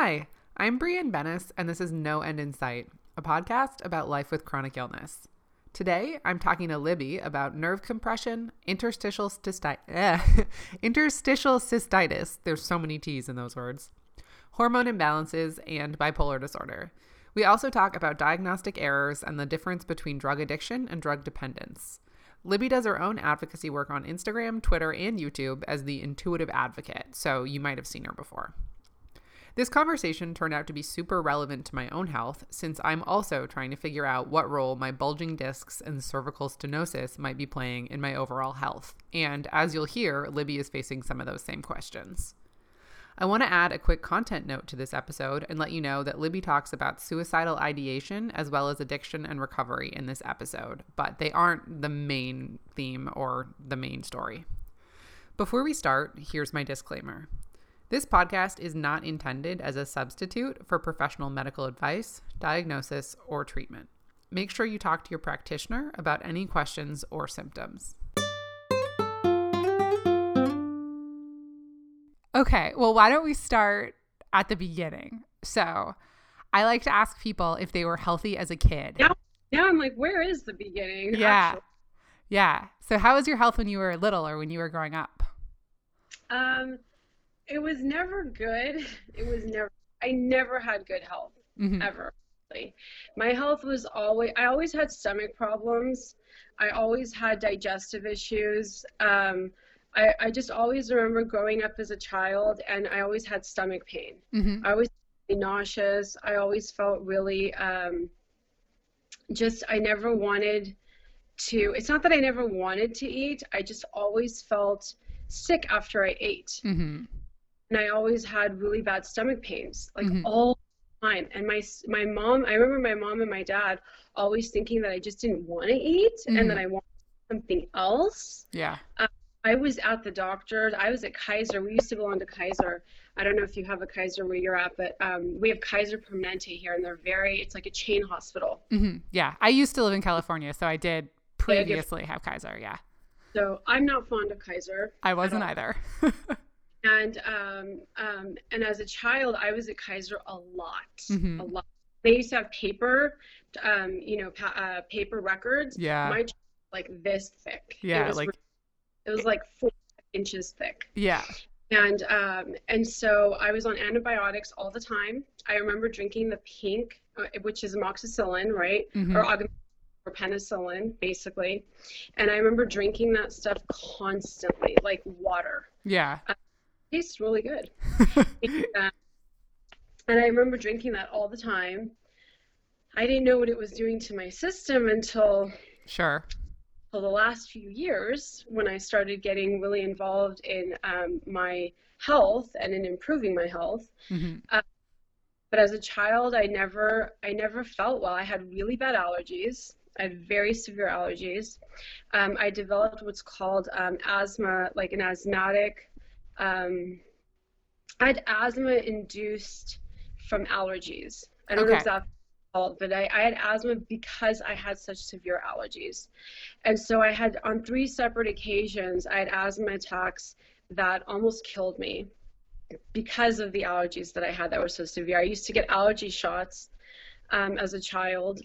Hi, I'm Brianne Benness, and this is No End in Sight, a podcast about life with chronic illness. Today, I'm talking to Libby about nerve compression, interstitial, eh, interstitial cystitis, there's so many T's in those words, hormone imbalances, and bipolar disorder. We also talk about diagnostic errors and the difference between drug addiction and drug dependence. Libby does her own advocacy work on Instagram, Twitter, and YouTube as the intuitive advocate, so you might have seen her before. This conversation turned out to be super relevant to my own health since I'm also trying to figure out what role my bulging discs and cervical stenosis might be playing in my overall health. And as you'll hear, Libby is facing some of those same questions. I want to add a quick content note to this episode and let you know that Libby talks about suicidal ideation as well as addiction and recovery in this episode, but they aren't the main theme or the main story. Before we start, here's my disclaimer. This podcast is not intended as a substitute for professional medical advice, diagnosis, or treatment. Make sure you talk to your practitioner about any questions or symptoms. Okay, well, why don't we start at the beginning? So, I like to ask people if they were healthy as a kid. Now, now I'm like, where is the beginning? Yeah. actually? Yeah. So, how was your health when you were little or when you were growing up? Um, it was never good. It was never. I never had good health Mhm. ever. really. My health was always. I always had stomach problems. I always had digestive issues. Um, I, I just always remember growing up as a child, and I always had stomach pain. Mhm. I always felt nauseous. I always felt really um, just. I never wanted to. It's not that I never wanted to eat. I just always felt sick after I ate, Mhm. And I always had really bad stomach pains, like Mhm. all the time. And my my mom. I remember my mom and my dad always thinking that I just didn't want to eat, Mhm. and that I wanted something else. Yeah. I was at the doctor. I was at Kaiser. We used to belong to Kaiser. I don't know if you have a Kaiser where you're at, but um, we have Kaiser Permanente here, and they're very. It's like a chain hospital. hmm Yeah. I used to live in California, so I did previously have Kaiser. Yeah. So I'm not fond of Kaiser. I wasn't either. And um, um, and as a child, I was at Kaiser a lot, Mhm. a lot. They used to have paper, um, you know, pa- uh, paper records. Yeah. My like this thick. It yeah. was Like, it was like four inches thick. yeah. And um, and so I was on antibiotics all the time. I remember drinking the pink, uh, which is amoxicillin, right, Mhm. or or penicillin, basically. And I remember drinking that stuff constantly, like water. Yeah. Tastes really good. and, uh, and I remember drinking that all the time. I didn't know what it was doing to my system until Sure. for the last few years when I started getting really involved in um, my health and in improving my health. hmm But as a child, I never, I never felt well. I had really bad allergies. I had very severe allergies. Um, I developed what's called um, asthma, like an asthmatic. Um, I had asthma induced from allergies. I don't know Okay. exactly called, but I, I had asthma because I had such severe allergies. And so I had, on three separate occasions, I had asthma attacks that almost killed me because of the allergies that I had that were so severe. I used to get allergy shots um, as a child.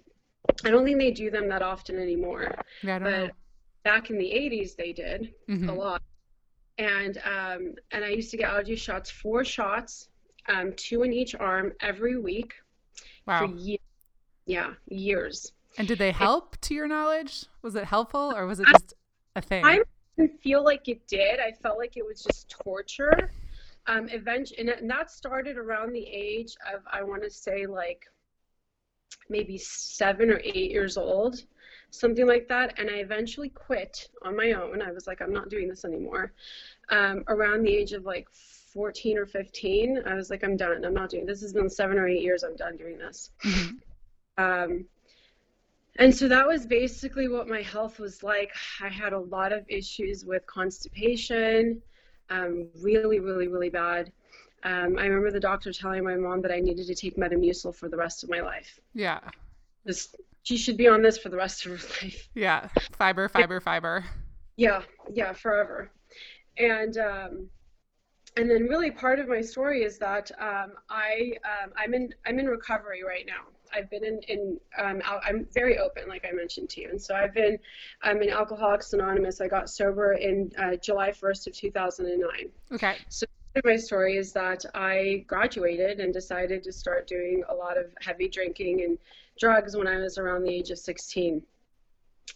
I don't think they do them that often anymore, Yeah. I don't know. but back in the 80s they did Mhm. a lot. And um, and I used to get allergy shots, four shots, um, two in each arm every week for Wow. years. Yeah, years. And did they help to your knowledge? Was it helpful or was it just a thing? I didn't feel like it did. I felt like it was just torture. Um, eventually, and, and that started around the age of I want to say like maybe seven or eight years old, something like that. And I eventually quit on my own. I was like, I'm not doing this anymore. Um, around the age of like 14 or 15, I was like, I'm done. I'm not doing this. Has been seven or eight years. I'm done doing this. Mhm. Um, and so that was basically what my health was like. I had a lot of issues with constipation, um, really, really, really bad. Um, I remember the doctor telling my mom that I needed to take Metamucil for the rest of my life. Yeah. This, she should be on this for the rest of her life. Yeah. Fiber, fiber, fiber. Yeah, yeah, forever. And um, and then really part of my story is that um, I um, I'm in I'm in recovery right now. I've been in in um, I'm very open, like I mentioned to you, and so I've been I'm in Alcoholics Anonymous. I got sober in uh, July 1st of 2009. Okay. So my story is that I graduated and decided to start doing a lot of heavy drinking and drugs when I was around the age of 16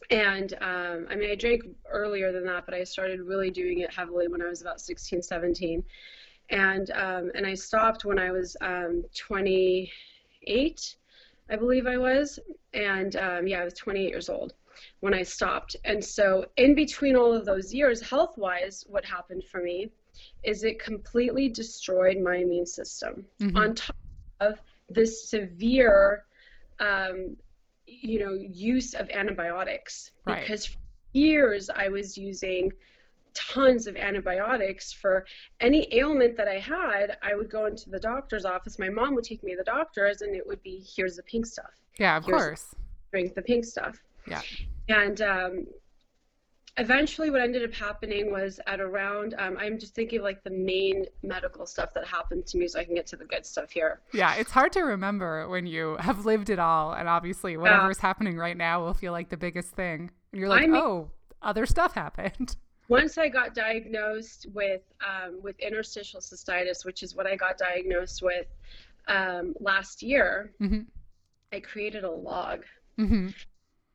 and um, I mean, I drank earlier than that, but I started really doing it heavily when I was about 16, 17. And, um, and I stopped when I was um, 28, I believe I was. And um, yeah, I was 28 years old when I stopped. And so, in between all of those years, health wise, what happened for me is it completely destroyed my immune system mm-hmm. on top of this severe um, you know use of antibiotics right. because for years I was using tons of antibiotics for any ailment that I had. I would go into the doctor's office. My mom would take me to the doctor's, and it would be here's the pink stuff. Yeah, of here's course. Drink the pink stuff. Yeah. And um, eventually what ended up happening was at around um, i'm just thinking of like the main medical stuff that happened to me so i can get to the good stuff here yeah it's hard to remember when you have lived it all and obviously whatever's yeah. happening right now will feel like the biggest thing and you're like I mean, oh other stuff happened once i got diagnosed with um, with interstitial cystitis which is what i got diagnosed with um, last year mm-hmm. i created a log mm-hmm.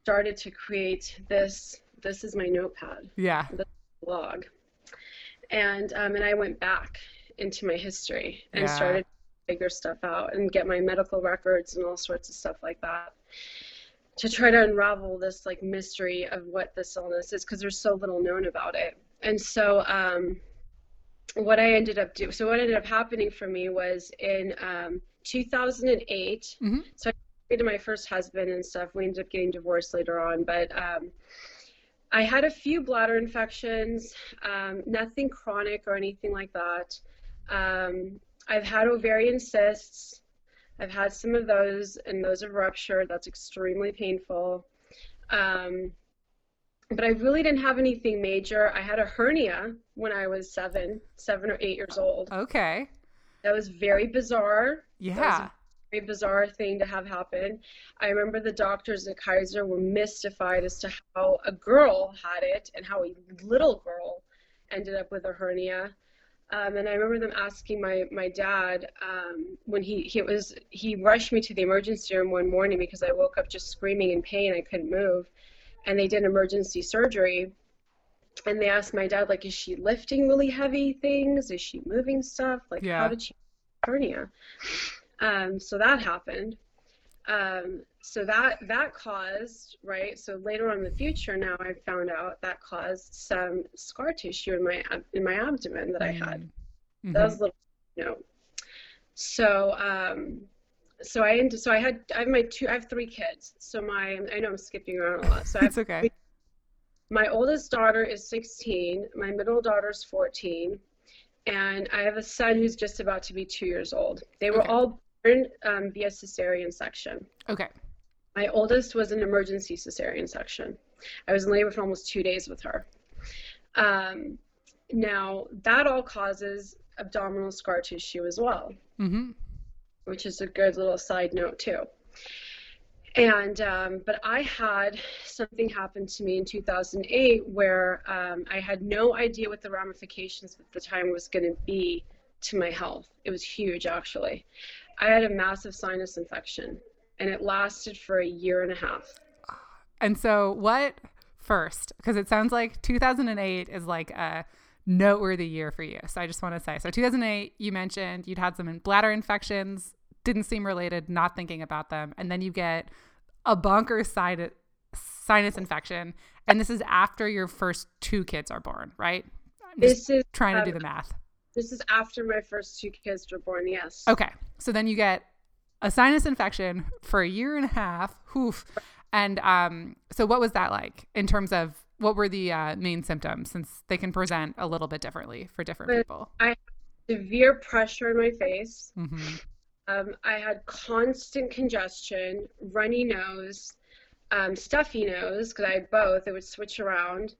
started to create this this is my notepad. Yeah. The log. And um, and I went back into my history and yeah. started to figure stuff out and get my medical records and all sorts of stuff like that to try to unravel this like mystery of what this illness is because there's so little known about it. And so um, what I ended up doing, so what ended up happening for me was in um, 2008. Mm-hmm. So I married to my first husband and stuff. We ended up getting divorced later on, but um, I had a few bladder infections, um, nothing chronic or anything like that. Um, I've had ovarian cysts. I've had some of those, and those have ruptured. That's extremely painful. Um, but I really didn't have anything major. I had a hernia when I was seven, seven or eight years old. Okay. That was very bizarre. Yeah very bizarre thing to have happen. I remember the doctors at Kaiser were mystified as to how a girl had it and how a little girl ended up with a hernia. Um, and I remember them asking my my dad um, when he he was he rushed me to the emergency room one morning because I woke up just screaming in pain. I couldn't move, and they did emergency surgery. And they asked my dad like, is she lifting really heavy things? Is she moving stuff? Like, yeah. how did she hernia? Um, so that happened. Um, so that that caused right. So later on in the future, now I found out that caused some scar tissue in my in my abdomen that I had. Mm-hmm. That was little, you know. So um, so I so I had I have my two I have three kids. So my I know I'm skipping around a lot. So I it's okay. Three, my oldest daughter is 16. My middle daughter is 14 and I have a son who's just about to be two years old. They were okay. all um, via cesarean section. Okay. My oldest was an emergency cesarean section. I was in labor for almost two days with her. Um, now, that all causes abdominal scar tissue as well, mm-hmm. which is a good little side note, too. And, um, but I had something happen to me in 2008 where um, I had no idea what the ramifications at the time was going to be to my health. It was huge, actually. I had a massive sinus infection and it lasted for a year and a half. And so, what first? Because it sounds like 2008 is like a noteworthy year for you. So, I just want to say so, 2008, you mentioned you'd had some bladder infections, didn't seem related, not thinking about them. And then you get a bunker side sinus infection. And this is after your first two kids are born, right? I'm this is trying to do the math. This is after my first two kids were born, yes. Okay. So then you get a sinus infection for a year and a half. Oof. And um, so what was that like in terms of what were the uh, main symptoms since they can present a little bit differently for different people? I had severe pressure in my face. Mm-hmm. Um, I had constant congestion, runny nose, um, stuffy nose, because I had both. It would switch around.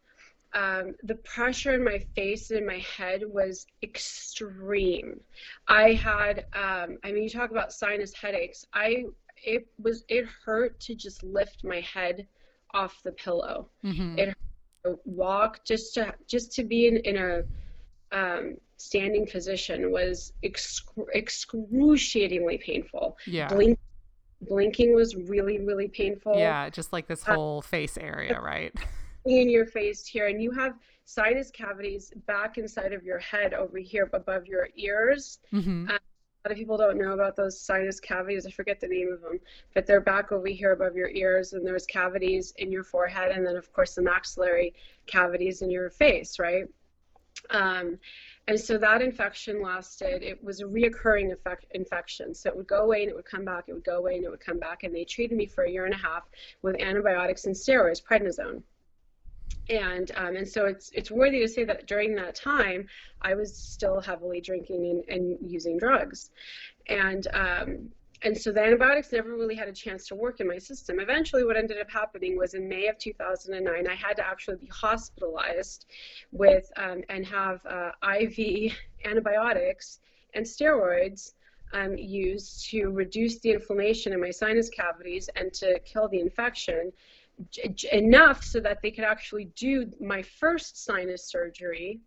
Um, the pressure in my face and in my head was extreme. I had, um, I mean, you talk about sinus headaches. I, it was, it hurt to just lift my head off the pillow. Mm-hmm. It hurt to walk just to, just to be in, in a, um, standing position was excru- excruciatingly painful. Yeah. Blink, blinking was really, really painful. Yeah, just like this Uh, whole face area, right? in your face here and you have sinus cavities back inside of your head over here above your ears. Mm-hmm. a lot of people don't know about those sinus cavities. I forget the name of them but they're back over here above your ears and there's cavities in your forehead and then of course the maxillary cavities in your face right? Um, and so that infection lasted it was a reoccurring effect, infection. So it would go away and it would come back it would go away and it would come back and they treated me for a year and a half with antibiotics and steroids prednisone and um, and so it's it's worthy to say that during that time I was still heavily drinking and, and using drugs, and um, and so the antibiotics never really had a chance to work in my system. Eventually, what ended up happening was in May of 2009, I had to actually be hospitalized with um, and have uh, IV antibiotics and steroids um, used to reduce the inflammation in my sinus cavities and to kill the infection enough so that they could actually do my first sinus surgery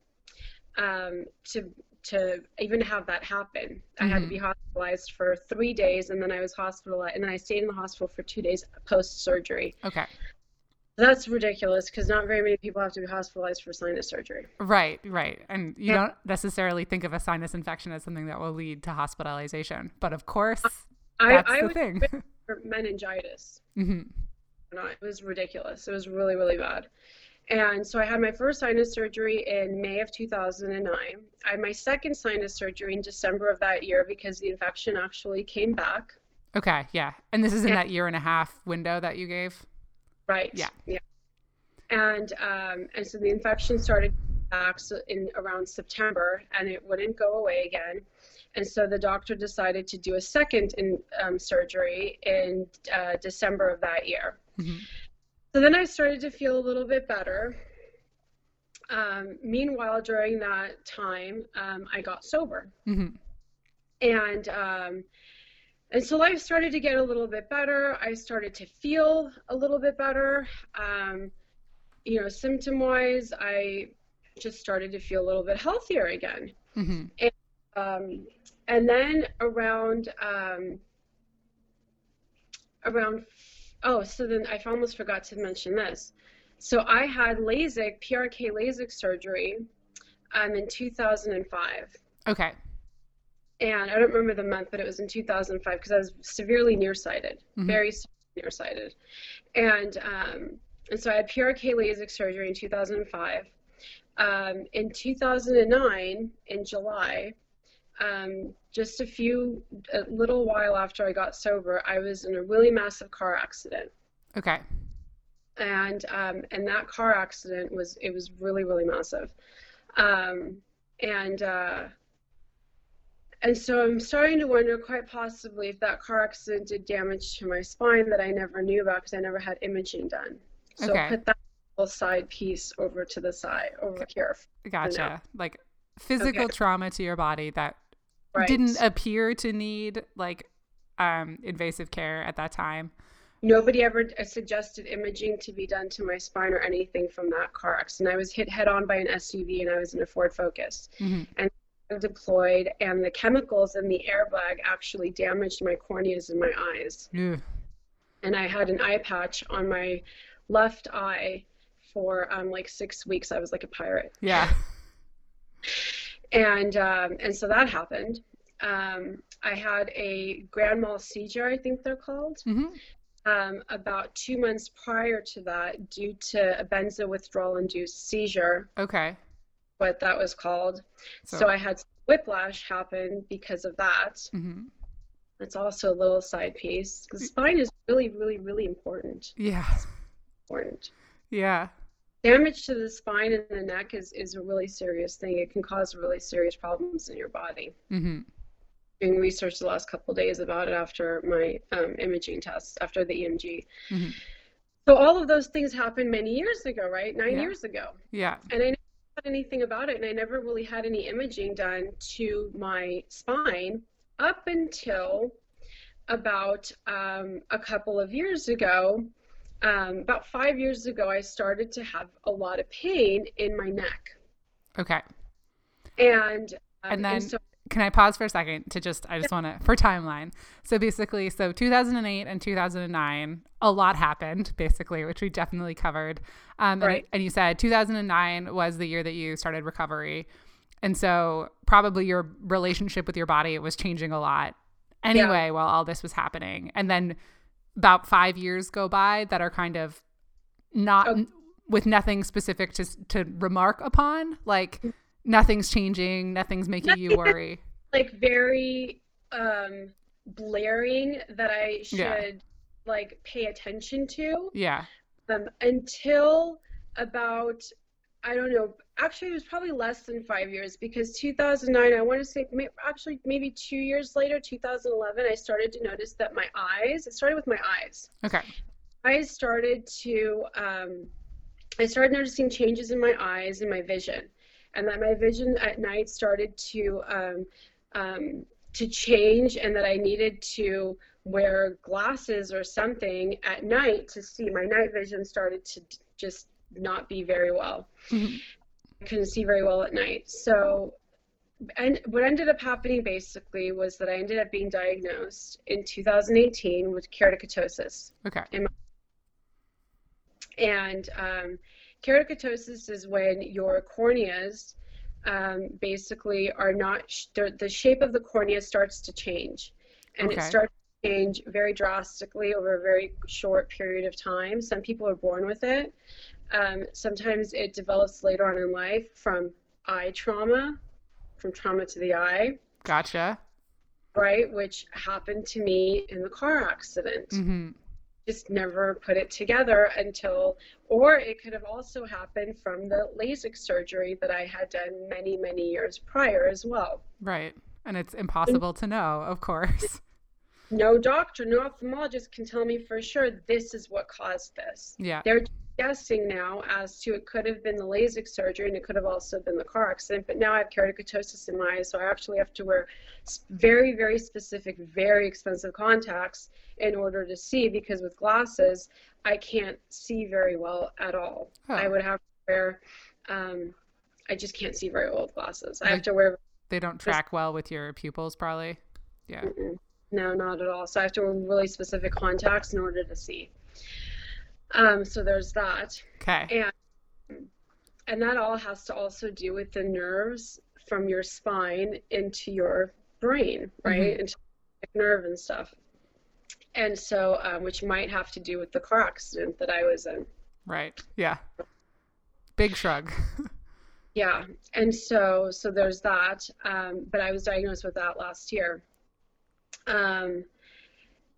um, to to even have that happen. I had to be hospitalized for three days, and then I was hospitalized, and then I stayed in the hospital for two days post surgery. Okay. That's ridiculous because not very many people have to be hospitalized for sinus surgery. Right, right. And you Yeah. don't necessarily think of a sinus infection as something that will lead to hospitalization. But of course, I, that's I the thing. for meningitis. hmm It was ridiculous. It was really, really bad. And so I had my first sinus surgery in May of 2009. I had my second sinus surgery in December of that year because the infection actually came back. Okay, yeah. And this is in Yeah. that year and a half window that you gave? Right. Yeah. Yeah. And um, and so the infection started back in around September, and it wouldn't go away again. And so the doctor decided to do a second in, um, surgery in uh, December of that year. Hmm So then I started to feel a little bit better. Um, meanwhile, during that time, um, I got sober, hmm and um, and so life started to get a little bit better. I started to feel a little bit better. Um, you know, symptom-wise, I just started to feel a little bit healthier again. hmm Um, and then around um, around oh, so then I almost forgot to mention this. So I had LASIK, PRK LASIK surgery um, in 2005. Okay. And I don't remember the month, but it was in 2005 because I was severely nearsighted, Mhm. very severely nearsighted. And, um, and so I had PRK LASIK surgery in 2005. Um, in 2009, in July, um, just a few, a little while after I got sober, I was in a really massive car accident. Okay. and um, and that car accident was it was really really massive um, and uh, and so I'm starting to wonder quite possibly if that car accident did damage to my spine that I never knew about because I never had imaging done so Okay. put that little side piece over to the side over here Gotcha. Like physical Okay. trauma to your body that right. didn't appear to need like um invasive care at that time. nobody ever uh, suggested imaging to be done to my spine or anything from that car accident. I was hit head on by an SUV and I was in a Ford Focus. Hmm deployed and the chemicals in the airbag actually damaged my corneas in my eyes. Ugh. and i had an eye patch on my left eye for um, like six weeks. I was like a pirate. Yeah. and um, and so that happened um, i had a grand mal seizure i think they're called hmm um, about two months prior to that due to a benzo withdrawal induced seizure Okay. what that was called So, so i had whiplash happen because of that mhm. It's also a little side piece The spine is really, really, really important. Yeah. Important. Yeah. Damage to the spine and the neck is, is a really serious thing. It can cause really serious problems in your body. hmm Doing research the last couple of days about it after my um, imaging test, after the EMG. Mhm. So all of those things happened many years ago, right? Nine Yeah. years ago. Yeah. And I never had anything about it, and I never really had any imaging done to my spine up until about um, a couple of years ago. Um, about five years ago, I started to have a lot of pain in my neck. Okay. And, um, And then so, can I pause for a second to just I just want to for timeline. So basically, so 2008 and 2009, a lot happened basically, which we definitely covered. Um, and, Right. and you said 2009 was the year that you started recovery, and so probably your relationship with your body was changing a lot anyway while all this was happening. And then about five years go by that are kind of not Oh. with nothing specific to to remark upon, like nothing's changing, nothing's making you worry. like very um, blaring that I should Yeah. like pay attention to. Yeah. um, until about I don't know. Actually, it was probably less than five years because 2009. I want to say may, actually maybe two years later, 2011. I started to notice that my eyes. It started with my eyes. Okay. I started to. Um, I started noticing changes in my eyes and my vision, and that my vision at night started to um, um, to change, and that I needed to wear glasses or something at night to see. My night vision started to just not be very well. Mhm. I couldn't see very well at night. So, and what ended up happening basically was that I ended up being diagnosed in 2018 with keratoconus. Okay. And um, keratoconus is when your corneas um, basically are not, sh- the the shape of the cornea starts to change. And it starts to change very drastically over a very short period of time. Some people are born with it. Um, sometimes it develops later on in life from eye trauma, from trauma to the eye, Gotcha. right? Which happened to me in the car accident hmm just never put it together until, or it could have also happened from the LASIK surgery that I had done many, many years prior as well. Right. And it's impossible to know, of course. No doctor, no ophthalmologist can tell me for sure this is what caused this. Yeah. They're guessing now as to it could have been the LASIK surgery and it could have also been the car accident, but now I have keratoconus in my eyes, so I actually have to wear very, very specific, very expensive contacts in order to see because with glasses, I can't see very well at all. Oh. I would have to wear, um, I just can't see very well with glasses. I have to wear They don't track well with your pupils, probably. Yeah. Mm-mm. No, not at all. So I have to wear really specific contacts in order to see. Um, so there's that. Okay. And and that all has to also do with the nerves from your spine into your brain, right? Into the nerve and stuff. And so, um, which might have to do with the car accident that I was in. Right. Yeah. Big shrug. Yeah, and so so there's that. Um, but I was diagnosed with that last year. Um,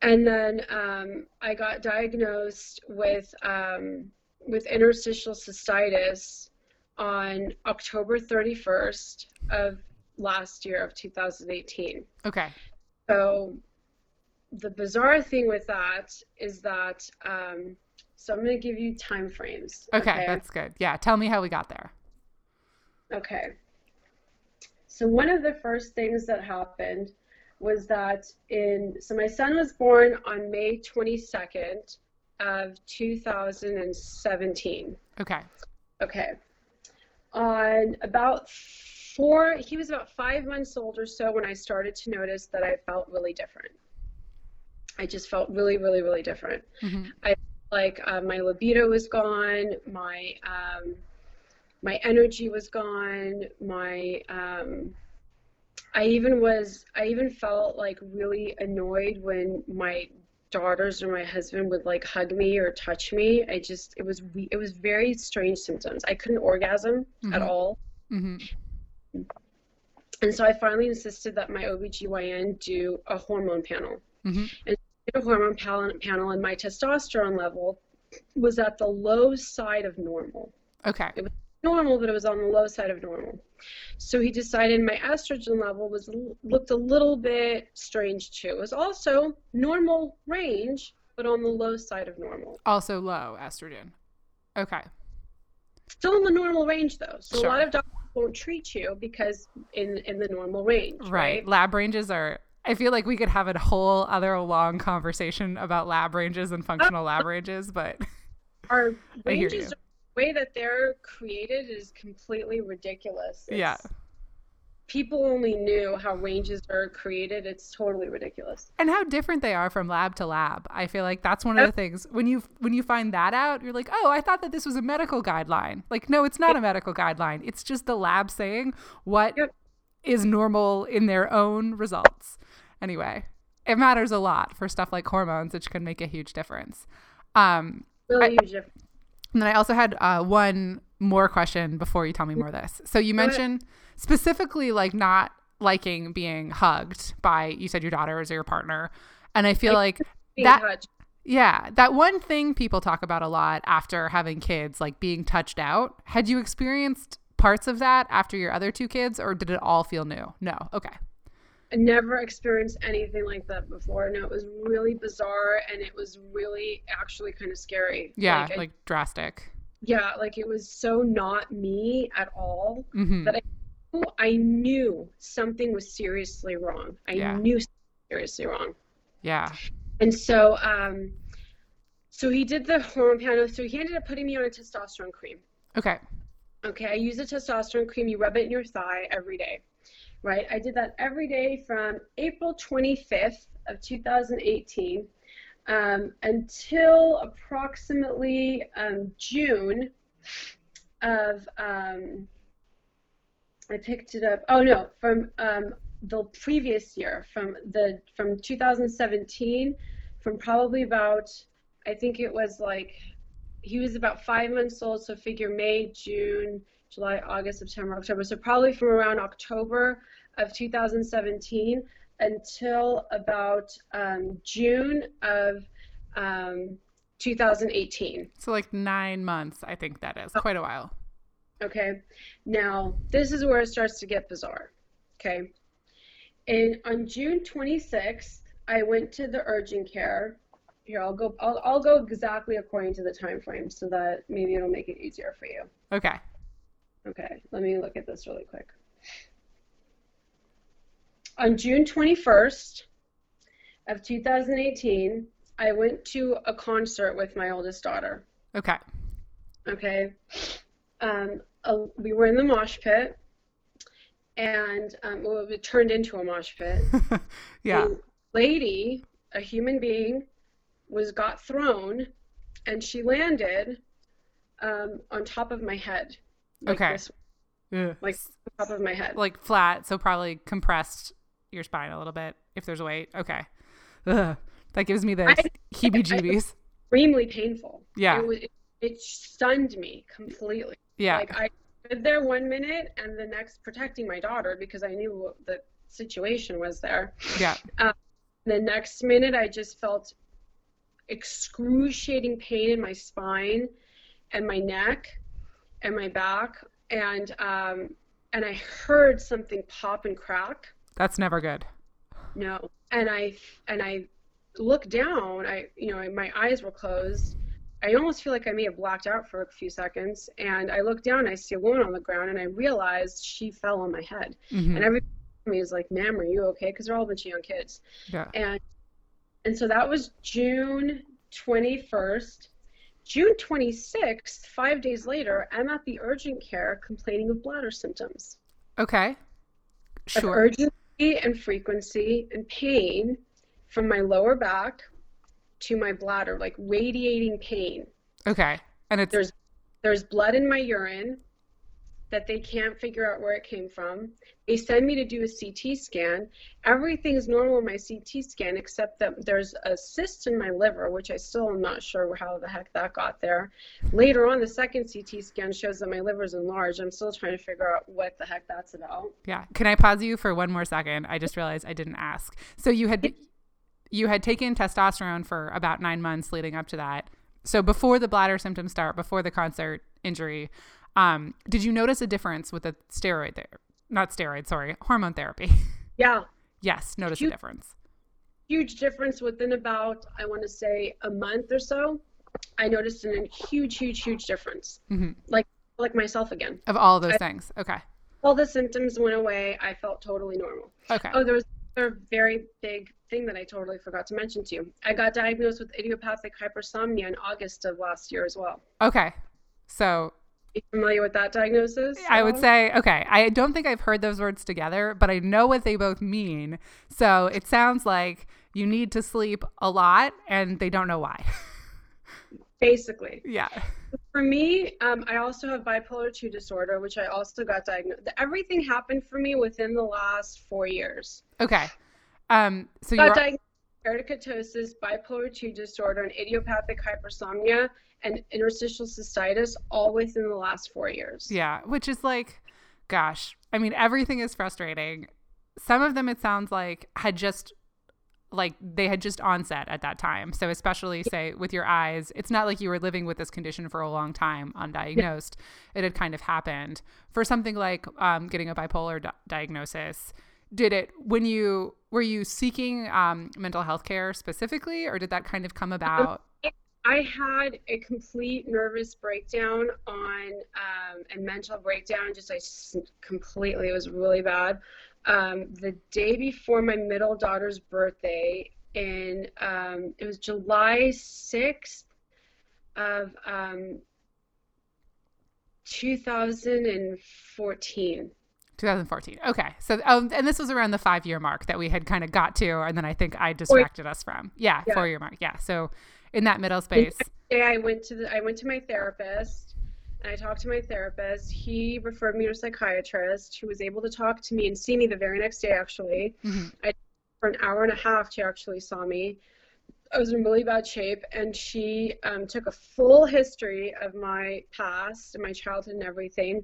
and then um, I got diagnosed with um, with interstitial cystitis on October 31st of last year of 2018. okay. So the bizarre thing with that is that um, so I'm going to give you time frames. Okay. That's good. Yeah. Tell me how we got there. Okay. So one of the first things that happened was that in so my son was born on May 22nd of 2017. Okay. Okay. On about four, he was about five months old or so when I started to notice that I felt really different. I just felt really, really, really different. hmm Like uh, my libido was gone, my um, my energy was gone, my um, I even was I even felt like really annoyed when my daughters or my husband would like hug me or touch me. I just it was it was very strange symptoms. I couldn't orgasm at Mhm. all. hmm And so I finally insisted that my OBGYN do a hormone panel. hmm did a hormone panel and my testosterone level was at the low side of normal. Okay. Normal, but it was on the low side of normal. So he decided my estrogen level was looked a little bit strange too. It was also normal range, but on the low side of normal. Also low estrogen. Okay. Still in the normal range though. So Sure. a lot of doctors won't treat you because in in the normal range. Right. Right. Lab ranges are I feel like we could have a whole other long conversation about lab ranges and functional lab ranges, but Our ranges, you. The way that they're created is completely ridiculous. Yeah. People only knew how ranges are created. It's totally ridiculous. and how different they are from lab to lab. I feel like that's one of the things when you when you find that out, you're like, "Oh, I thought that this was a medical guideline." Like, no, it's not a medical guideline. It's just the lab saying what is Yep. normal in their own results. Anyway, it matters a lot for stuff like hormones, which can make a huge difference. Um, Really I- huge difference. And then I also had uh, one more question before you tell me more of this. So you mentioned specifically like not liking being hugged by you said your daughters or your partner, and I feel like that touched. yeah that one thing people talk about a lot after having kids like being touched out. Had you experienced parts of that after your other two kids, or did it all feel new? No. Okay. I never experienced anything like that before. No, it was really bizarre and it was really actually kind of scary. Yeah, Like, I- drastic. yeah, like it was so not me at all. hmm That I knew something was seriously wrong. I Yeah. knew seriously wrong. Yeah. And so, um, so he did the hormone panel. So he ended up putting me on a testosterone cream. Okay. Okay, I use a testosterone cream. You rub it in your thigh every day, right? I did that every day from April 25th of 2018 um, until approximately um, June of um, I picked it up. Oh no, from um, the previous year, from the from 2017, from probably about I think it was like he was about five months old, so figure May, June, July, August, September, October. So probably from around October of 2017 until about um, June of um, 2018. So like nine months, I think that is quite a while. Okay. Now, this is where it starts to get bizarre. Okay. And on June 26th, I went to the urgent care. Here, I'll go I'll, I'll go exactly according to the time frame so that maybe it'll make it easier for you. Okay. Okay, let me look at this really quick. On June 21st of 2018, I went to a concert with my oldest daughter. Okay. Okay. Um, uh, we were in the mosh pit, and um, well, it turned into a mosh pit. yeah. A lady, a human being, was got thrown, and she landed um, on top of my head. Like Okay. this, like top of my head. like flat, so probably compressed your spine a little bit if there's a weight. Okay. Ugh. That gives me the heebie-jeebies. Extremely painful. Yeah. It, was, it, it stunned me completely. Yeah. Like I stood there one minute, and the next protecting my daughter because I knew what the situation was there. Yeah. Um, the next minute, I just felt excruciating pain in my spine and my neck and my back, and um, and I heard something pop and crack. That's never good. No, and I and I looked down. I you know my eyes were closed. I almost feel like I may have blacked out for a few seconds, and I looked down. I see a woman on the ground, and I realized she fell on my head. Mhm. And everybody me is like, "Ma'am, are you okay?" Because they're all a bunch of young kids. Yeah. And and so that was June 21st. June 26th, five days later, I'm at the urgent care complaining of bladder symptoms. Okay. Of Sure. urgency and frequency and pain from my lower back to my bladder, like radiating pain. Okay. And it's There's there's blood in my urine that they can't figure out where it came from. They send me to do a CT scan. Everything's normal in my CT scan except that there's a cyst in my liver, which I still am not sure how the heck that got there. Later on, the second CT scan shows that my liver's enlarged. I'm still trying to figure out what the heck that's about. Yeah. Can I pause you for one more second? I just realized I didn't ask. So you had you had taken testosterone for about 9 months leading up to that. So before the bladder symptoms start, before the concert injury, um, did you notice a difference with the steroid there? Not steroid, sorry, hormone therapy. Yeah, yes, notice a difference. huge difference within about I want to say a month or so. I noticed a huge, huge, huge difference. hmm Like like myself again. Of all those things. Okay. All the symptoms went away. I felt totally normal. Okay. Oh, there was another very big thing that I totally forgot to mention to you. I got diagnosed with idiopathic hypersomnia in August of last year as well. Okay. So you familiar with that diagnosis? I would say, okay, I don't think I've heard those words together, but I know what they both mean. So it sounds like you need to sleep a lot and they don't know why. basically. yeah. For me, um, I also have bipolar 2 disorder, which I also got diagnosed. Everything happened for me within the last four years. Okay. Um, so got you're, diagnosed with bipolar 2 disorder, and idiopathic hypersomnia, and interstitial cystitis all within the last four years. yeah, which is like, gosh, I mean, everything is frustrating. Some of them, it sounds like, had just like they had just onset at that time. So especially say with your eyes, it's not like you were living with this condition for a long time undiagnosed. It had kind of happened. For something like um, getting a bipolar di- diagnosis, did it when you were you seeking um, mental health care specifically, or did that kind of come about? I had a complete nervous breakdown on um, and mental breakdown. Just I completely it was really bad. Um, the day before my middle daughter's birthday, in um, it was July sixth of um, 2014. 2014. Okay. So, um, and this was around the five year mark that we had kind of got to, and then I think I distracted us from. Yeah, Yeah. four year mark. Yeah. So, in that middle space. day I went to the I went to my therapist and I talked to my therapist. He referred me to a psychiatrist who was able to talk to me and see me the very next day actually. Mhm. For an hour and a half she actually saw me. I was in really bad shape and she um, took a full history of my past and my childhood and everything.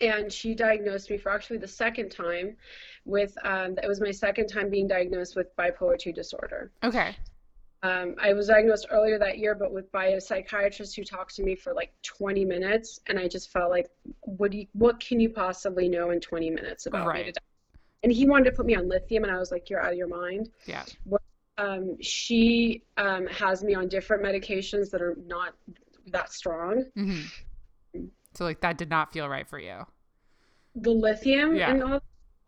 And she diagnosed me for actually the second time with um, it was my second time being diagnosed with bipolar 2 disorder. Okay. Um, I was diagnosed earlier that year, but with by a psychiatrist who talked to me for like 20 minutes, and I just felt like, what do you, what can you possibly know in 20 minutes about me? Right. today? And he wanted to put me on lithium, and I was like, you're out of your mind. Yeah. Um, she um, has me on different medications that are not that strong. hmm So, like, that did not feel right for you. The lithium Yeah. and all.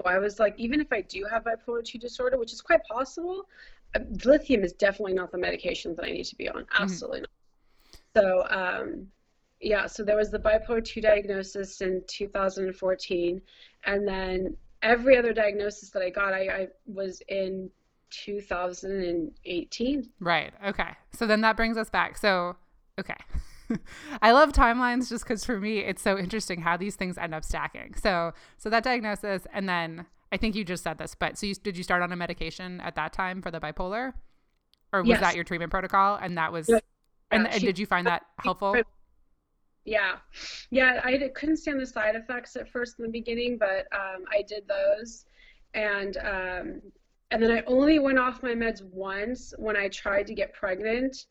I was like, even if I do have bipolar 2 disorder, which is quite possible, lithium is definitely not the medication that I need to be on. Absolutely not. So, um, yeah, so there was the bipolar 2 diagnosis in 2014. And then every other diagnosis that I got, I, I was in 2018. Right. Okay. So, then that brings us back. So, okay. I love timelines just because for me, it's so interesting how these things end up stacking. So, so that diagnosis, and then I think you just said this, but so you, did you start on a medication at that time for the bipolar? Or was Yes. that your treatment protocol? And that was, Yeah. and, and she- did you find that helpful? Yeah, yeah, I couldn't stand the side effects at first in the beginning, but um, I did those, and um, and then I only went off my meds once when I tried to get pregnant.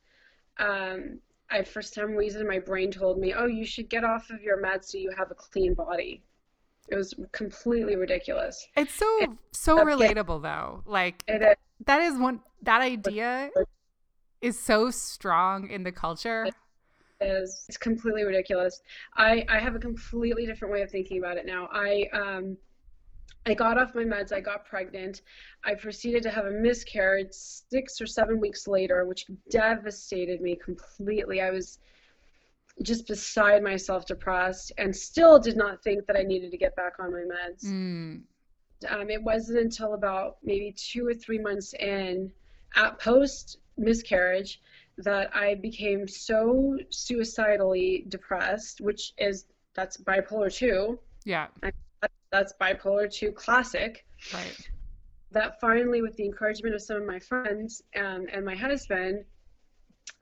Um, I for some reason my brain told me, oh, you should get off of your meds so you have a clean body. It was completely ridiculous. It's so, so Okay. relatable though. Like, It is. that is one, that idea is so strong in the culture. is it's completely ridiculous. I I have a completely different way of thinking about it now. I um I got off my meds, I got pregnant. I proceeded to have a miscarriage 6 or 7 weeks later, which devastated me completely. I was just beside myself depressed and still did not think that I needed to get back on my meds. Mm, Um, it wasn't until about maybe two or three months in, at post miscarriage, that I became so suicidally depressed, which is that's bipolar 2. yeah. That's bipolar 2 classic. Right. That finally, with the encouragement of some of my friends um, and my husband,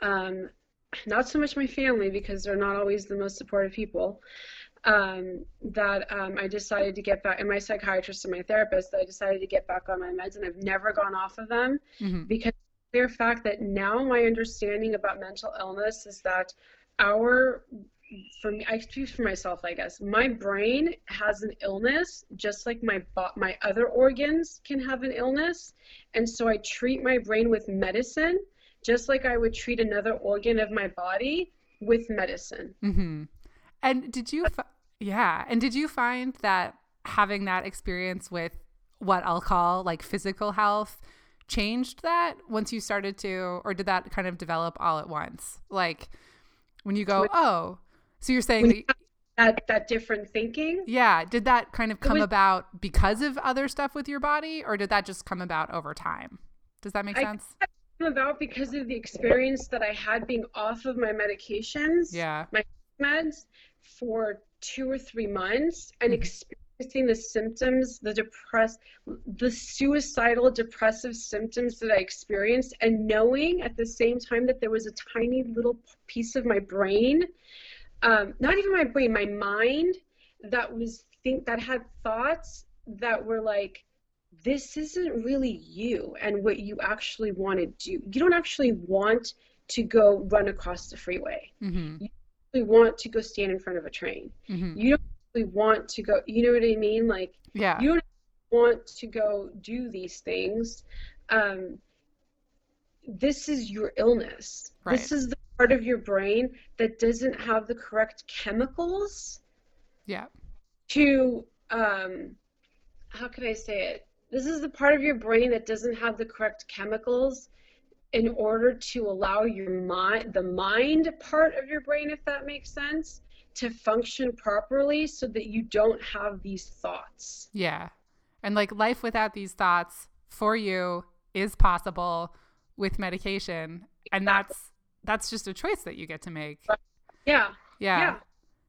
um, not so much my family because they're not always the most supportive people, um, that um, I decided to get back, and my psychiatrist and my therapist, that I decided to get back on my meds, and I've never gone off of them hmm because the clear fact that now my understanding about mental illness is that our for me, I speak for myself, I guess. My brain has an illness, just like my my other organs can have an illness, and so I treat my brain with medicine, just like I would treat another organ of my body with medicine. Mm-hmm. And did you, yeah, and did you find that having that experience with what I'll call like physical health changed that once you started to, or did that kind of develop all at once? Like when you go, oh, so you're saying that, that, that different thinking? Yeah. Did that kind of come was, about because of other stuff with your body, or did that just come about over time? Does that make I sense? Came about because of the experience that I had being off of my medications. Yeah. My meds for two or three months and mm-hmm. experiencing the symptoms, the depressed, the suicidal depressive symptoms that I experienced, and knowing at the same time that there was a tiny little piece of my brain, um, not even my brain, my mind, that was think that had thoughts that were like, this isn't really you and what you actually want to do. You don't actually want to go run across the freeway. Mm-hmm. You really want to go stand in front of a train. Mm-hmm. You don't really want to go, you know what I mean? Like, yeah. you don't want to go do these things. Um, this is your illness. Right. This is the part of your brain that doesn't have the correct chemicals. Yeah. To, um, how can I say it? This is the part of your brain that doesn't have the correct chemicals in order to allow your mind, the mind part of your brain, if that makes sense, to function properly so that you don't have these thoughts. Yeah. And like life without these thoughts for you is possible with medication. And that's that's just a choice that you get to make. Yeah. Yeah. Yeah.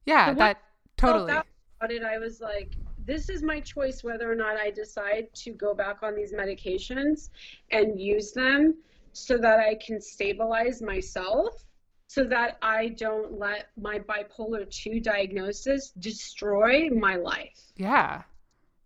yeah so that totally. About it, I was like, this is my choice whether or not I decide to go back on these medications and use them so that I can stabilize myself so that I don't let my bipolar 2 diagnosis destroy my life. Yeah.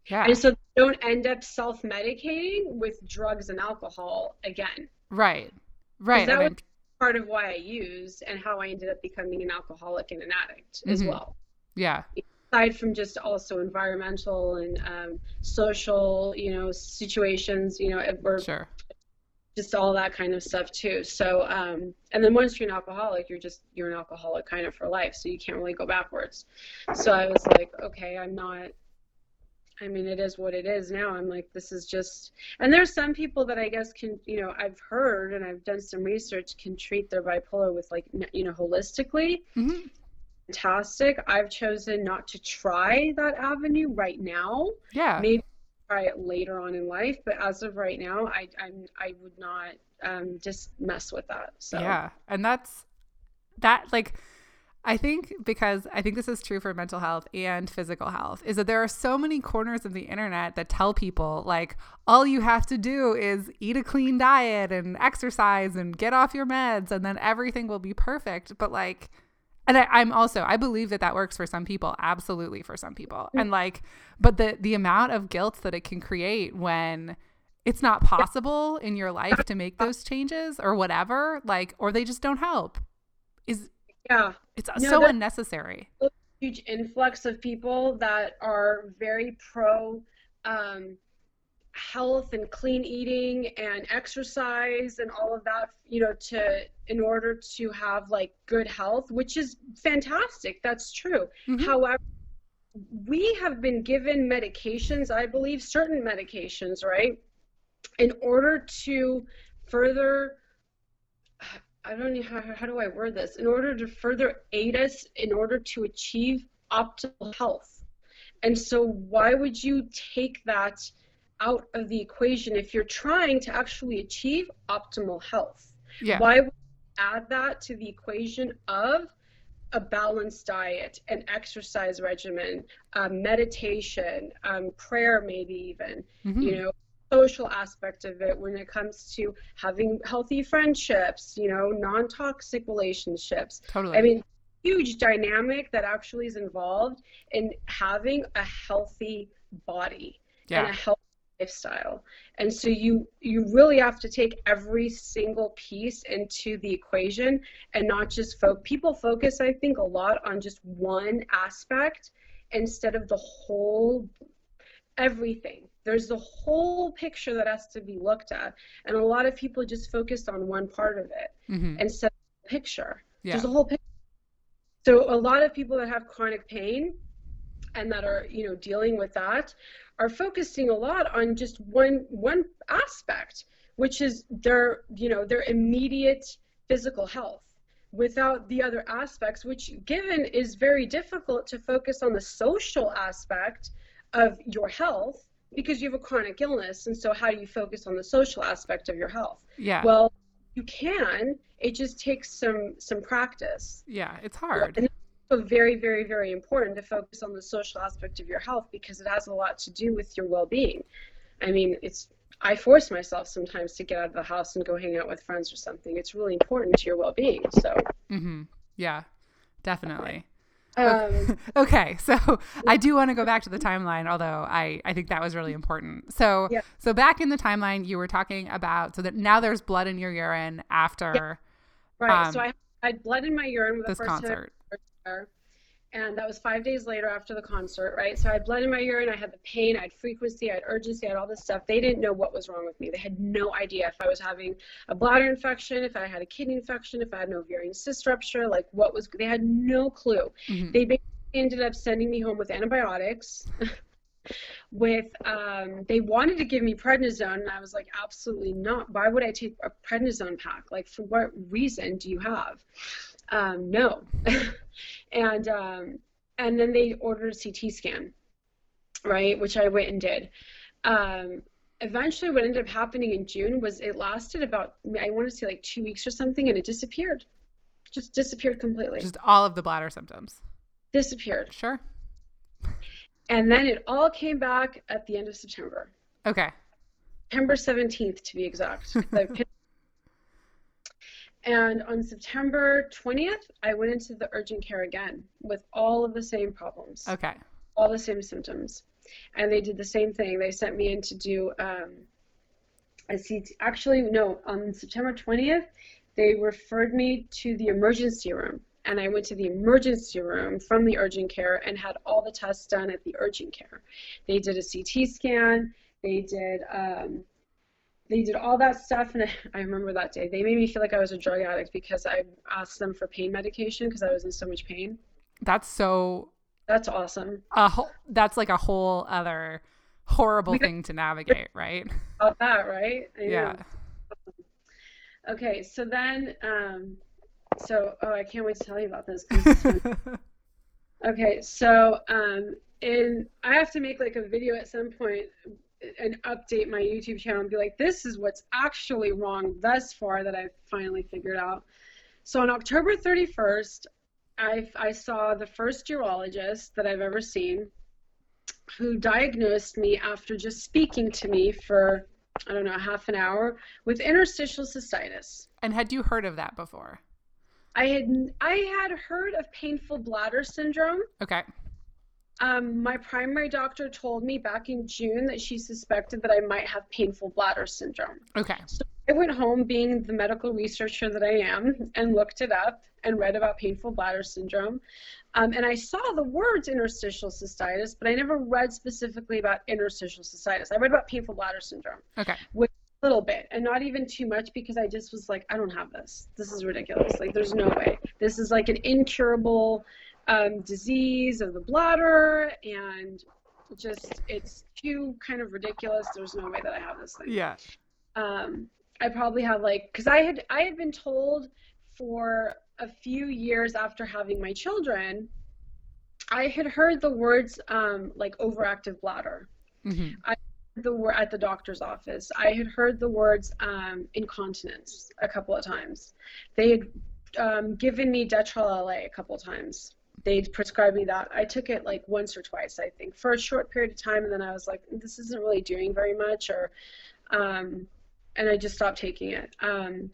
Yeah. And so don't end up self medicating with drugs and alcohol again. Right. Right. That was part of why I used and how I ended up becoming an alcoholic and an addict mm-hmm. as well. Yeah. Aside from just also environmental and um, social, you know, situations, you know, were sure just all that kind of stuff too. So, um, and then once you're an alcoholic, you're just you're an alcoholic kind of for life, so you can't really go backwards. So I was like, okay, I'm not. I mean, it is what it is now. I'm like, this is just. And there's some people that I guess can, you know, I've heard and I've done some research can treat their bipolar with like, you know, holistically. Mm-hmm. Fantastic. I've chosen not to try that avenue right now. Yeah. Maybe try it later on in life, but as of right now, I I'm, I would not um, just mess with that. So yeah, and that's that like. I think because I think this is true for mental health and physical health is that there are so many corners of the internet that tell people like all you have to do is eat a clean diet and exercise and get off your meds and then everything will be perfect. But like and I, am also I believe that that works for some people, absolutely for some people, and like, but the the amount of guilt that it can create when it's not possible in your life to make those changes or whatever, like, or they just don't help, is yeah, it's no, so unnecessary. Huge influx of people that are very pro. Um, health and clean eating and exercise and all of that you know to in order to have like good health which is fantastic. That's true. Mm-hmm. however we have been given medications i believe certain medications right in order to further i don't know how, how do i word this? In order to further aid us in order to achieve optimal health. And so why would you take that out of the equation if you're trying to actually achieve optimal health. Yeah. Why would you add that to the equation of a balanced diet, an exercise regimen, um, meditation, um, prayer, maybe even, mm-hmm. you know, social aspect of it when it comes to having healthy friendships, you know, non-toxic relationships. Totally. I mean, huge dynamic that actually is involved in having a healthy body yeah. and a healthy lifestyle. And so you you really have to take every single piece into the equation and not just focus. People focus, I think, a lot on just one aspect instead of the whole everything. There's the whole picture that has to be looked at, and a lot of people just focus on one part of it Mhm. instead of the picture. Yeah. There's a whole picture. So a lot of people that have chronic pain and that are, you know, dealing with that are focusing a lot on just one one aspect, which is their, you know, their immediate physical health without the other aspects, which given is very difficult to focus on the social aspect of your health because you have a chronic illness. And so how do you focus on the social aspect of your health? Yeah. Well, you can. It just takes some some practice. yeah, it's hard. And very, very, very important to focus on the social aspect of your health because it has a lot to do with your well-being. I mean, it's I force myself sometimes to get out of the house and go hang out with friends or something. It's really important to your well-being. So, Mm-hmm. Yeah. Definitely. um, okay so i do want to go back to the timeline although i i think that was really important so Yeah. so back in the timeline you were talking about so that now there's blood in your urine after right. so Um, I I had blood in my urine the this first concert there, and that was five days later after the concert, right? So I had blood in my urine, I had the pain, I had frequency, I had urgency, I had all this stuff. They didn't know what was wrong with me. They had no idea if I was having a bladder infection, if I had a kidney infection, if I had an ovarian cyst rupture, like what was. They had no clue. Mhm. They basically ended up sending me home with antibiotics. with um, they wanted to give me prednisone and i was like absolutely not why would i take a prednisone pack like for what reason do you have um, no and um, and then they ordered a ct scan right which i went and did. Um, eventually what ended up happening in june was it lasted about i want to say like two weeks or something and it disappeared. Just disappeared completely. Just all of the bladder symptoms. Disappeared. Sure. And then it all came back at the end of september. Okay. September 17th to be exact. The- and on September 20th, I went into the urgent care again with all of the same problems, okay all the same symptoms. And they did the same thing. They sent me in to do um, a CT. Actually, no, on September 20th, they referred me to the emergency room. And I went to the emergency room from the urgent care and had all the tests done at the urgent care. They did a CT scan. They did um, they did all that stuff, and I remember that day. They made me feel like I was a drug addict because I asked them for pain medication because I was in so much pain. that's so That's awesome. a whole that's like a whole other horrible thing to navigate right About that, right? I know. yeah Okay, so then, um, so oh, I can't wait to tell you about this. Okay, so um, in I have to make like a video at some point and update my YouTube channel and be like, this is what's actually wrong thus far that I've finally figured out. So on October 31st, I, I saw the first urologist that I've ever seen who diagnosed me after just speaking to me for, I don't know, half an hour with interstitial cystitis. and had you heard of that before I had I had heard of painful bladder syndrome. okay Um, my primary doctor told me back in June that she suspected that I might have painful bladder syndrome. okay So I went home, being the medical researcher that I am, and looked it up and read about painful bladder syndrome. Um, and I saw the words interstitial cystitis, but I never read specifically about interstitial cystitis. I read about painful bladder syndrome okay With a little bit and not even too much because I just was like, I don't have this. This is ridiculous. Like, there's no way. This is like an incurable um, disease of the bladder and just it's too kind of ridiculous. There's no way that I have this thing. yeah Um, I probably have like because I had I had been told for a few years after having my children, I had heard the words um, like overactive bladder hmm the word at the doctor's office. I had heard the words um, incontinence a couple of times. They had um, given me Detrol LA a couple of times. They'd prescribed me that. I took it like once or twice, I think, for a short period of time, and then I was like, this isn't really doing very much, or, um, and I just stopped taking it. Um,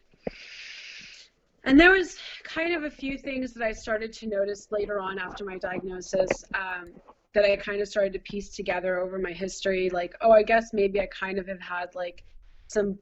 and there was kind of a few things that I started to notice later on after my diagnosis. Um, that I kind of started to piece together over my history. Like, oh, I guess maybe I kind of have had like some,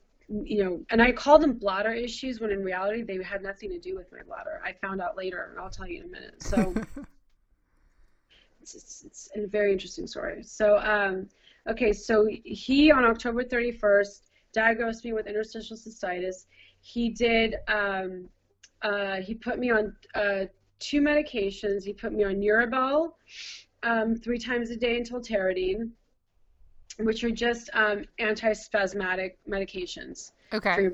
you know, and I called them bladder issues when in reality they had nothing to do with my bladder. I found out later, and I'll tell you in a minute. So it's, it's, it's a very interesting story. So, um, okay, so he on October 31st diagnosed me with interstitial cystitis. He did, um, uh, he put me on uh, two medications. He put me on Uribel um, three times a day until Tolterodine, which are just um, antispasmodic medications. Okay.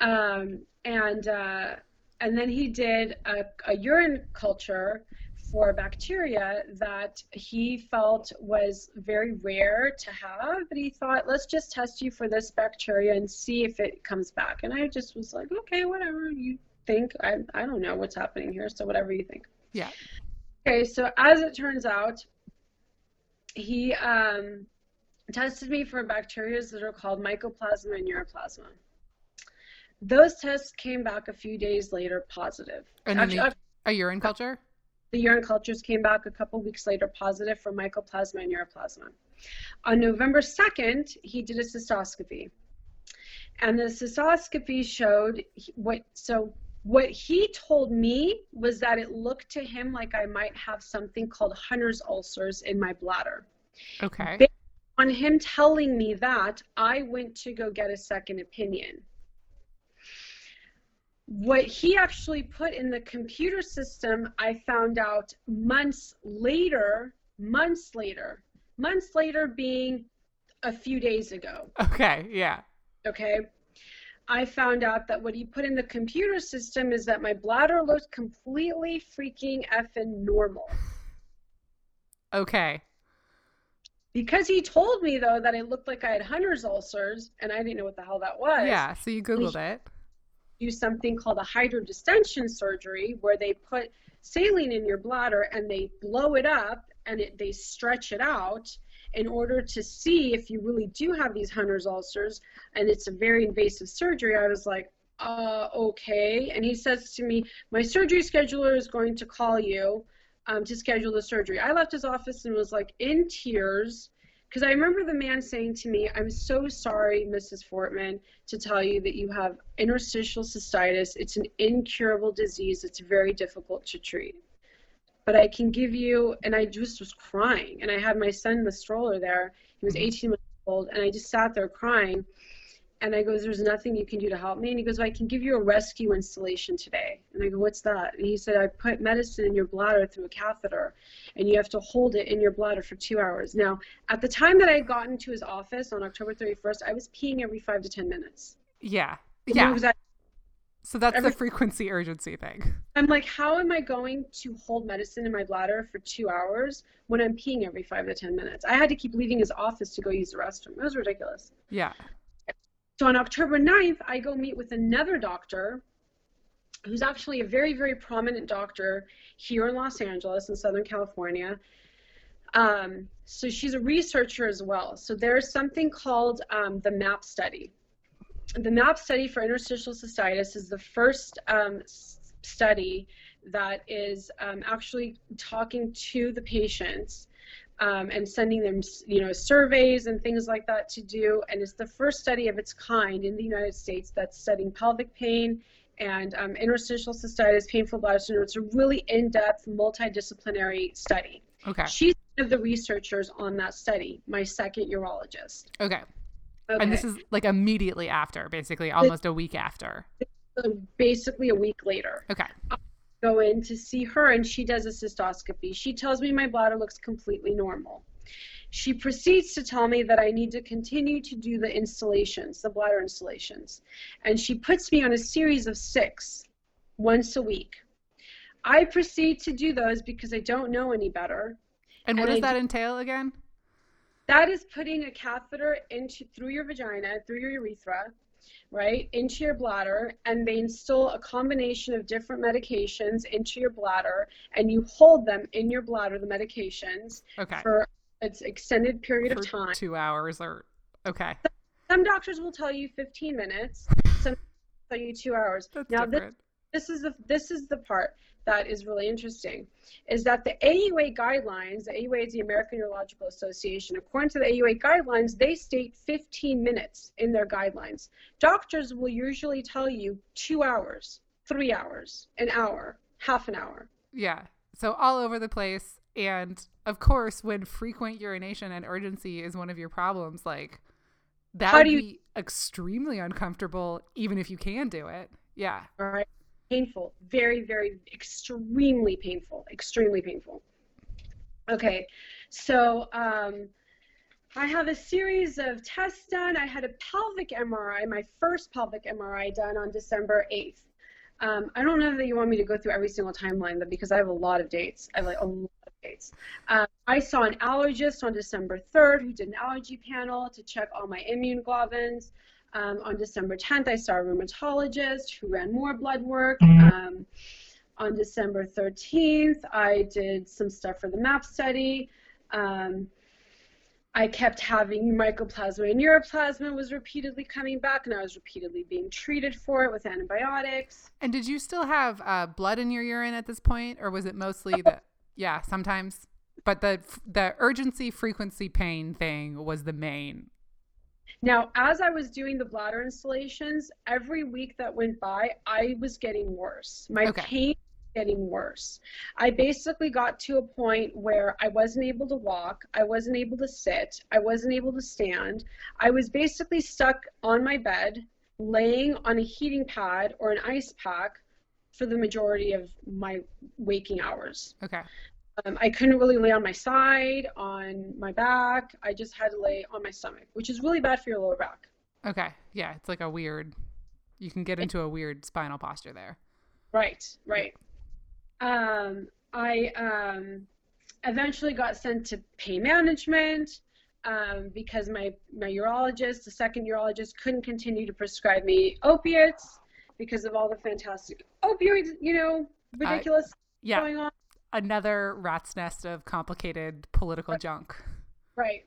Um, and uh, and then he did a, a urine culture for bacteria that he felt was very rare to have, but he thought, let's just test you for this bacteria and see if it comes back. And I just was like, okay, whatever you think. I, I don't know what's happening here, so whatever you think. Yeah. Okay, so as it turns out, he um, tested me for bacteria that are called mycoplasma and ureaplasma. Those tests came back a few days later positive. And Actually, the, a urine culture? The urine cultures came back a couple weeks later positive for mycoplasma and ureaplasma. On November 2nd, he did a cystoscopy. And the cystoscopy showed what, so what he told me was that it looked to him like I might have something called Hunner's ulcers in my bladder. Okay. Based on him telling me that, I went to go get a second opinion. What he actually put in the computer system, I found out months later, months later, months later being a few days ago. Okay, yeah. Okay. I found out that what he put in the computer system is that my bladder looked completely freaking effing normal. Okay. Because he told me though that it looked like I had Hunner's ulcers, and I didn't know what the hell that was. Yeah, so you googled it. Do something called a hydrodistension surgery, where they put saline in your bladder and they blow it up and it, they stretch it out in order to see if you really do have these Hunner's ulcers, and it's a very invasive surgery. I was like, uh, okay. And he says to me, my surgery scheduler is going to call you um, to schedule the surgery. I left his office and was like in tears because I remember the man saying to me, I'm so sorry, Mrs. Fortman, to tell you that you have interstitial cystitis. It's an incurable disease, it's very difficult to treat. But I can give you, and I just was crying. And I had my son in the stroller there. He was mm-hmm. 18 months old, and I just sat there crying. And I goes, There's nothing you can do to help me. And he goes, well, I can give you a rescue installation today. And I go, What's that? And he said, I put medicine in your bladder through a catheter, and you have to hold it in your bladder for two hours. Now, at the time that I had gotten to his office on October 31st, I was peeing every five to 10 minutes. Yeah. Yeah. So that's every- the frequency urgency thing. I'm like, How am I going to hold medicine in my bladder for two hours when I'm peeing every five to 10 minutes? I had to keep leaving his office to go use the restroom. It was ridiculous. Yeah. So on October 9th, I go meet with another doctor who's actually a very, very prominent doctor here in Los Angeles in Southern California. Um, so she's a researcher as well. So there's something called um, the MAPP study. The MAPP study for interstitial cystitis is the first um, study that is um, actually talking to the patients um, and sending them, you know, surveys and things like that to do. And it's the first study of its kind in the United States that's studying pelvic pain and um, interstitial cystitis, painful bladder syndrome. It's a really in-depth, multidisciplinary study. Okay. She's one of the researchers on that study, my second urologist. Okay. Okay. And this is like immediately after, basically almost a week after. Um, basically a week later. Okay. go in to see her and she does a cystoscopy. She tells me my bladder looks completely normal. She proceeds to tell me that I need to continue to do the installations, the bladder installations. And she puts me on a series of six once a week. I proceed to do those because I don't know any better. And what And does I that entail again? That is putting a catheter into through your vagina, through your urethra, right, into your bladder, and they install a combination of different medications into your bladder, and you hold them in your bladder, the medications, Okay. for an extended period For of time. two hours or okay. Some doctors will tell you 15 minutes, some tell you two hours. That's now, different. this is the this is the part that is really interesting is that the AUA guidelines, the AUA is the American Urological Association, according to the AUA guidelines, they state 15 minutes in their guidelines. Doctors will usually tell you two hours, three hours, an hour, half an hour. Yeah. So all over the place. And of course, when frequent urination and urgency is one of your problems, like that How would do you- be extremely uncomfortable, even if you can do it. Yeah. All right. Painful. Very, very, extremely painful. Extremely painful. Okay. So um, I have a series of tests done. I had a pelvic MRI, my first pelvic MRI done on December 8th. Um, I don't know that you want me to go through every single timeline, but because I have a lot of dates, I have like a lot of dates. Uh, I saw an allergist on December 3rd who did an allergy panel to check all my immune globins. Um, on December 10th, I saw a rheumatologist who ran more blood work. Um, on December 13th, I did some stuff for the MAPP study. Um, I kept having mycoplasma and neuroplasma was repeatedly coming back, and I was repeatedly being treated for it with antibiotics. And did you still have uh, blood in your urine at this point, or was it mostly the? Yeah, sometimes. But the the urgency frequency pain thing was the main. Now, as I was doing the bladder installations, every week that went by, I was getting worse. My Okay. pain was getting worse. I basically got to a point where I wasn't able to walk, I wasn't able to sit, I wasn't able to stand. I was basically stuck on my bed, laying on a heating pad or an ice pack for the majority of my waking hours. Okay. Um, I couldn't really lay on my side, on my back. I just had to lay on my stomach, which is really bad for your lower back. Okay. Yeah, it's like a weird. You can get into a weird spinal posture there. Right, right. Um, I um, eventually got sent to pain management um, because my, my urologist, the second urologist, couldn't continue to prescribe me opiates because of all the fantastic opioids, you know, ridiculous Yeah. going on. Another rat's nest of complicated political junk. Right.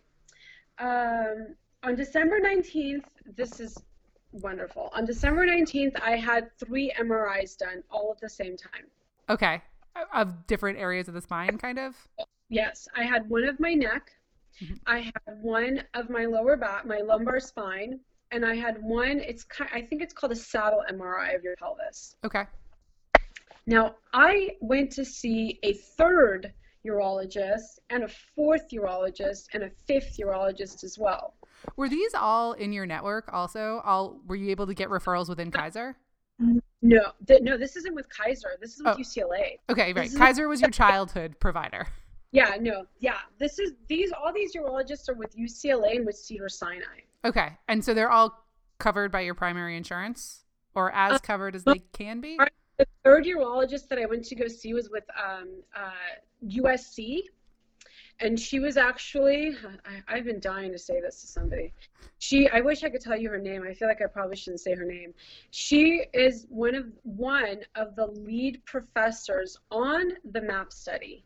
Um, on December 19th, this is wonderful. On December 19th, I had three MRIs done all at the same time. Okay. Of different areas of the spine, kind of. Yes, I had one of my neck, Mhm. I had one of my lower back, my lumbar spine, and I had one. It's I think it's called a saddle MRI of your pelvis. Okay. Now I went to see a third urologist and a fourth urologist and a fifth urologist as well. Were these all in your network? Also, all were you able to get referrals within Kaiser? No, th- no, this isn't with Kaiser. This is with Oh. UCLA. Okay, right. Kaiser was your childhood provider. Yeah, no, yeah. This is these all these urologists are with UCLA and with Cedar Sinai. Okay, and so they're all covered by your primary insurance, or as uh, covered as they can be. The third urologist that I went to go see was with um, uh, USC, and she was actually I, I've been dying to say this to somebody. She I wish I could tell you her name. I feel like I probably shouldn't say her name. She is one of one of the lead professors on the MAPP study,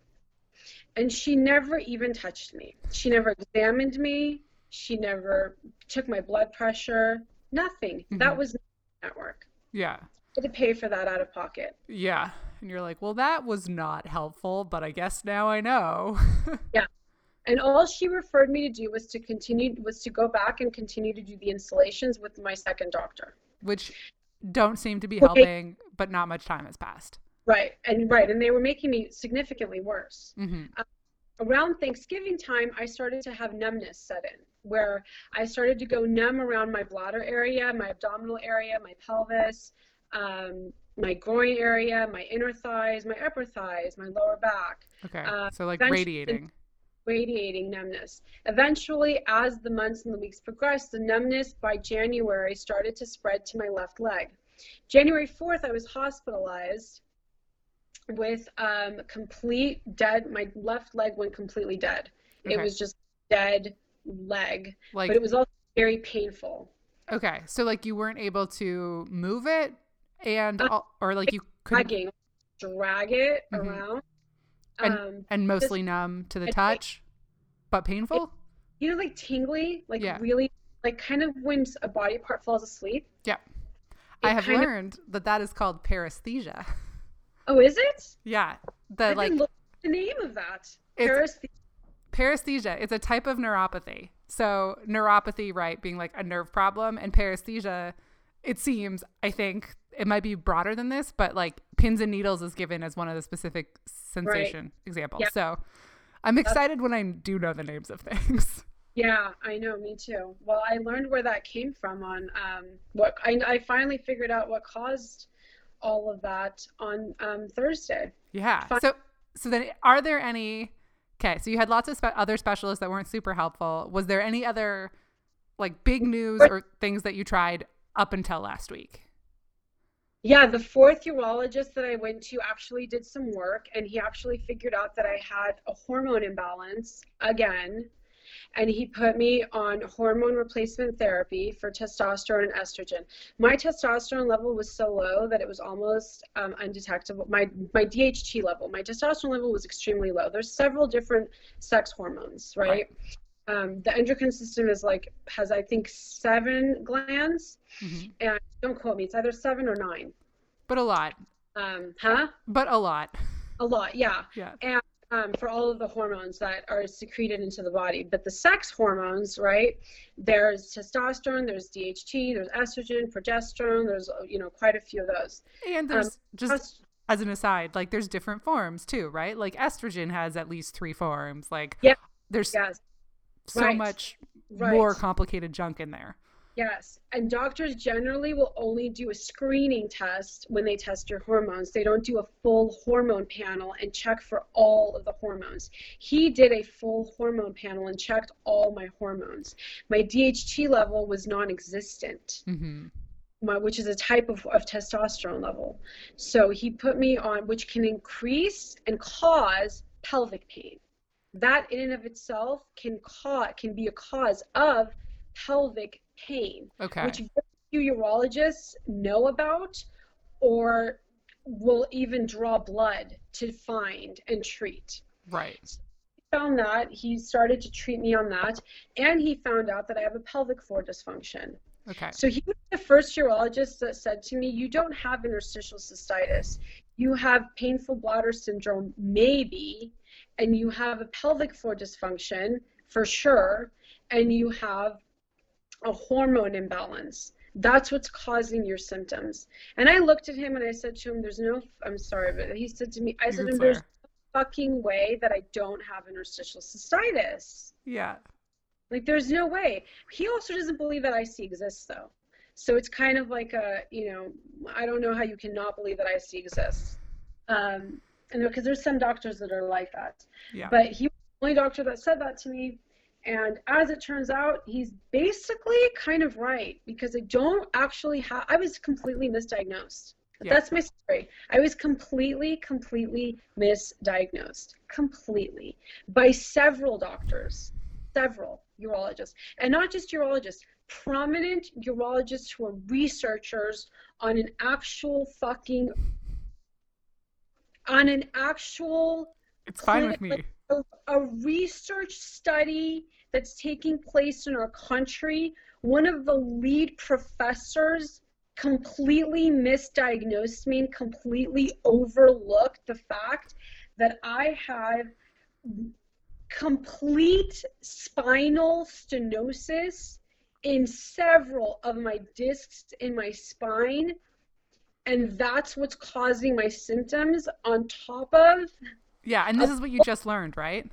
and she never even touched me. She never examined me. She never took my blood pressure. Nothing. That Mhm. was network. Yeah, had to pay for that out of pocket. yeah. And you're like, well, that was not helpful, but I guess now I know. Yeah. And all she referred me to do was to continue was to go back and continue to do the installations with my second doctor. Which don't seem to be Okay. helping, but not much time has passed. Right. And right, and they were making me significantly worse. hmm Around Thanksgiving time, I started to have numbness set in, where I started to go numb around my bladder area, my abdominal area, my pelvis, um, my groin area, my inner thighs, my upper thighs, my lower back. Okay, Uh, so like radiating. radiating numbness. Eventually, as the months and the weeks progressed, the numbness by January started to spread to my left leg. January 4th, I was hospitalized with um, complete dead, my left leg went completely dead. Okay. It was just dead leg, Like, but it was also very painful. okay, so like you weren't able to move it, and Uh, or like you Dragging, drag it Mhm. around. And- um, and mostly numb to the touch, but painful. you know, like tingly, like Yeah. really, like kind of when a body part falls asleep. Yeah. I have kind of- learned that that is called paresthesia. oh, is it? Yeah, the like the name of that. Paresthesia. paresthesia. It's a type of neuropathy. So neuropathy, right, being like a nerve problem, and paresthesia. It seems, I think, it might be broader than this, but like pins and needles is given as one of the specific sensation examples. Yeah. So I'm excited when I do know the names of things. Yeah, I know, me too. Well, I learned where that came from on um, what I, I finally figured out what caused all of that on um, Thursday. Yeah. Fun- So so then are there any Okay, so you had lots of spe- other specialists that weren't super helpful. Was there any other like big news or things that you tried up until last week? Yeah, the fourth urologist that I went to actually did some work, and he actually figured out that I had a hormone imbalance again. And he put me on hormone replacement therapy for testosterone and estrogen. My testosterone level was so low that it was almost um, undetectable. My my DHT level, my testosterone level was extremely low. There's several different sex hormones, right? Um, the endocrine system is like has I think seven glands, Mhm. and don't quote me, it's either seven or nine. But a lot. Um, huh? But a lot. A lot, yeah. Yeah. And Um, for all of the hormones that are secreted into the body. But the sex hormones, right? There's testosterone, there's DHT, there's estrogen, progesterone, there's, you know, quite a few of those. And there's just Plus- as an aside, like there's different forms too, right? Like estrogen has at least three forms. Like Yeah. there's Yes, so right. much right. more complicated junk in there. Yes, and doctors generally will only do a screening test when they test your hormones. They don't do a full hormone panel and check for all of the hormones. He did a full hormone panel and checked all my hormones. My DHT level was non existent. hmm my, which is a type of, of testosterone level. So he put me on, which can increase and cause pelvic pain. That in and of itself can cause can be a cause of pelvic pain, Okay. which few urologists know about or will even draw blood to find and treat right. found that he started to treat me on that and he found out that i have a pelvic floor dysfunction Okay. so he was the first urologist that said to me, "You don't have interstitial cystitis. You have painful bladder syndrome, maybe, and you have a pelvic floor dysfunction for sure, and you have a hormone imbalance. That's what's causing your symptoms." And I looked at him and I said to him, "There's no. I'm sorry, but he said to me, I said him, "There's no fucking way that I don't have interstitial cystitis." Yeah. Like, there's no way. He also doesn't believe that IC exists, though. So it's kind of like a, you know, I don't know how you cannot believe that IC exists. Um, and because there's some doctors that are like that. Yeah. But he was the only doctor that said that to me. And as it turns out, he's basically kind of right because I don't actually have, I was completely misdiagnosed. Yeah. That's my story. I was completely, completely misdiagnosed. Completely. By several doctors. Several urologists. And not just urologists, prominent urologists who are researchers on an actual fucking, on an actual It's fine with me. a, a research study that's taking place in our country, one of the lead professors completely misdiagnosed me and completely overlooked the fact that I have complete spinal stenosis in several of my discs in my spine. And that's what's causing my symptoms on top of Yeah, and this is what you just learned, right?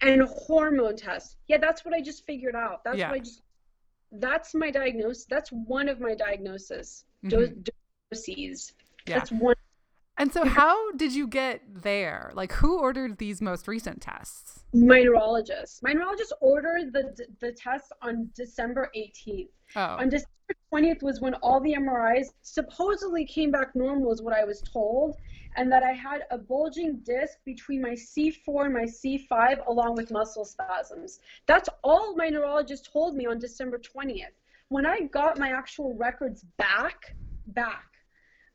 and hormone tests. Yeah, that's what I just figured out. That's Yeah. what I just. That's my diagnosis. That's one of my diagnoses. Mhm. Doses. Yeah. That's one. And so how did you get there? Like who ordered these most recent tests? My neurologist. My neurologist ordered the the test on December 18th. Oh. On December 20th was when all the MRIs supposedly came back normal, is what I was told, and that I had a bulging disc between my C4 and my C5, along with muscle spasms. That's all my neurologist told me on December 20th. When I got my actual records back, back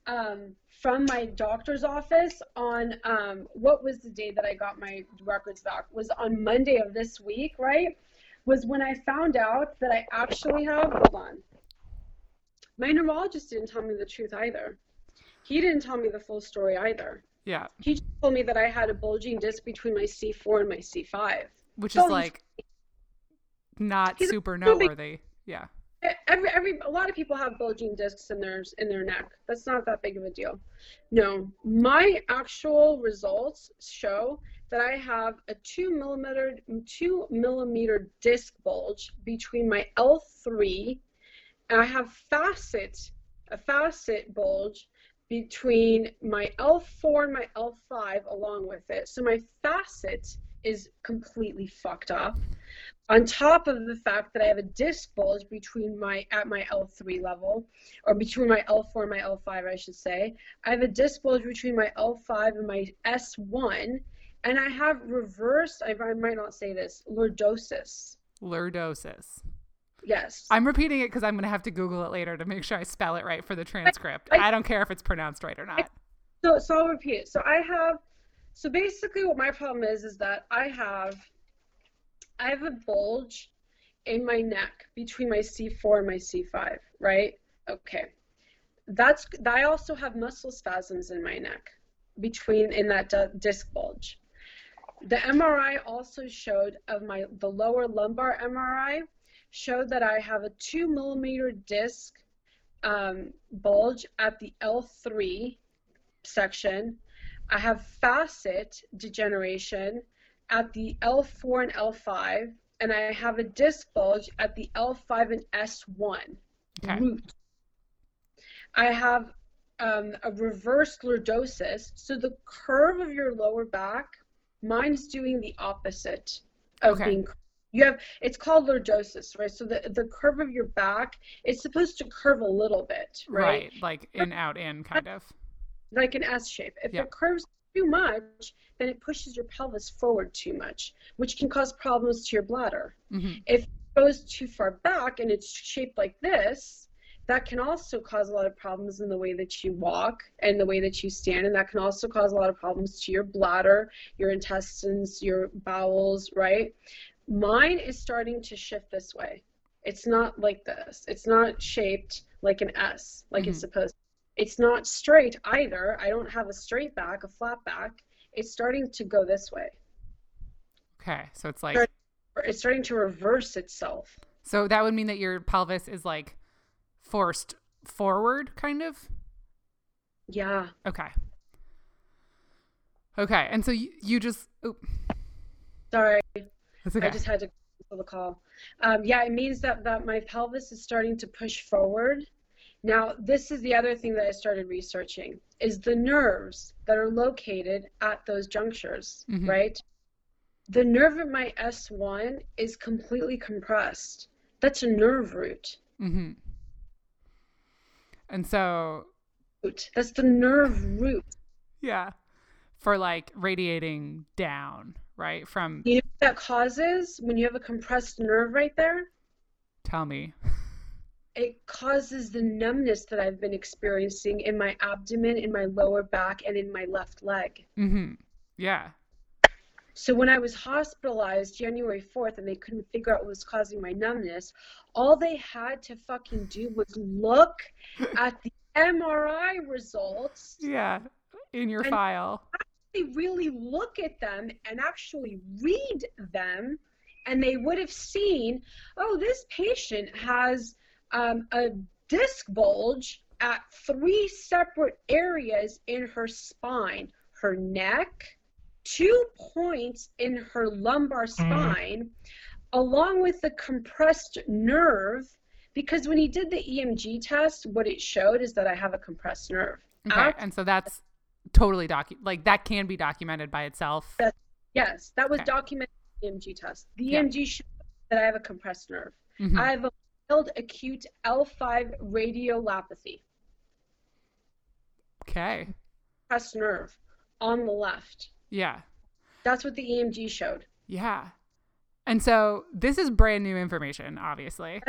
um, from my doctor's office on um, what was the day that I got my records back? Was on Monday of this week, right? Was when I found out that I actually have, hold on. My neurologist didn't tell me the truth either. He didn't tell me the full story either. Yeah. He just told me that I had a bulging disc between my C4 and my C5. Which So is like not He's super noteworthy. Yeah. every every a lot of people have bulging discs in their in their neck. That's not that big of a deal. No, my actual results show that I have a two millimeter two millimeter disc bulge between my L3, and I have facet a facet bulge between my L4 and my L5 along with it. So my facet is completely fucked up on top of the fact that I have a disc bulge between my at my L3 level, or between my L4 and my L5, I should say. I have a disc bulge between my L5 and my S1, and I have reverse. I, I might not say this lordosis. Lordosis. Yes. I'm repeating it because I'm going to have to Google it later to make sure I spell it right for the transcript. I- I don't care if it's pronounced right or not. So, so I'll repeat it. So I have, so basically what my problem is, is that I have, I have a bulge in my neck between my C4 and my C5, right? Okay. That's, I also have muscle spasms in my neck between, in that di- disc bulge. The MRI also showed of my, the lower lumbar MRI showed that I have a two millimeter disc um, bulge at the L3 section. I have facet degeneration at the L4 and L5, and I have a disc bulge at the L5 and S1 Okay. root. I have um, a reverse lordosis, so the curve of your lower back, mine's doing the opposite of Okay. being. You have it's called lordosis, right? So the the curve of your back, it's supposed to curve a little bit, right? Right. Like in, out, in, kind of. like an S shape. If it curves too much, then it pushes your pelvis forward too much, which can cause problems to your bladder. hmm If it goes too far back and it's shaped like this, that can also cause a lot of problems in the way that you walk and the way that you stand, and that can also cause a lot of problems to your bladder, your intestines, your bowels, right? Mine is starting to shift this way. It's not like this. It's not shaped like an S, like it's Mhm. supposed. It's not straight either. I don't have a straight back, a flat back. It's starting to go this way. Okay. So it's like, It's starting to reverse itself. so that would mean that your pelvis is like forced forward, kind of? Yeah. Okay. Okay. And so you, you just, oop, Sorry. That's okay. I just had to cancel the call. Um, yeah, it means that, that my pelvis is starting to push forward. Now, this is the other thing that I started researching is the nerves that are located at those junctures, Mhm. right? The nerve at my S1 is completely compressed. That's a nerve root. Mm-hmm. And so. That's the nerve root. yeah, for like radiating down, right? From, You know what that causes when you have a compressed nerve right there? tell me. it causes the numbness that I've been experiencing in my abdomen, in my lower back, and in my left leg. hmm Yeah. So when I was hospitalized January 4th and they couldn't figure out what was causing my numbness, all they had to fucking do was look at the MRI results. Yeah. In your file. They really look at them and actually read them, and they would have seen, oh, this patient has um, a disc bulge at three separate areas in her spine her neck, two points in her lumbar spine, along with the compressed nerve. Because when he did the EMG test, what it showed is that I have a compressed nerve. Okay. And so that's totally docu like that can be documented by itself. Yes, that was Okay. documented in the EMG test. The Yeah. EMG showed that I have a compressed nerve. Mhm. I have a mild acute L5 radiculopathy, Okay. compressed nerve on the left. Yeah. That's what the EMG showed. Yeah. And so this is brand new information, obviously.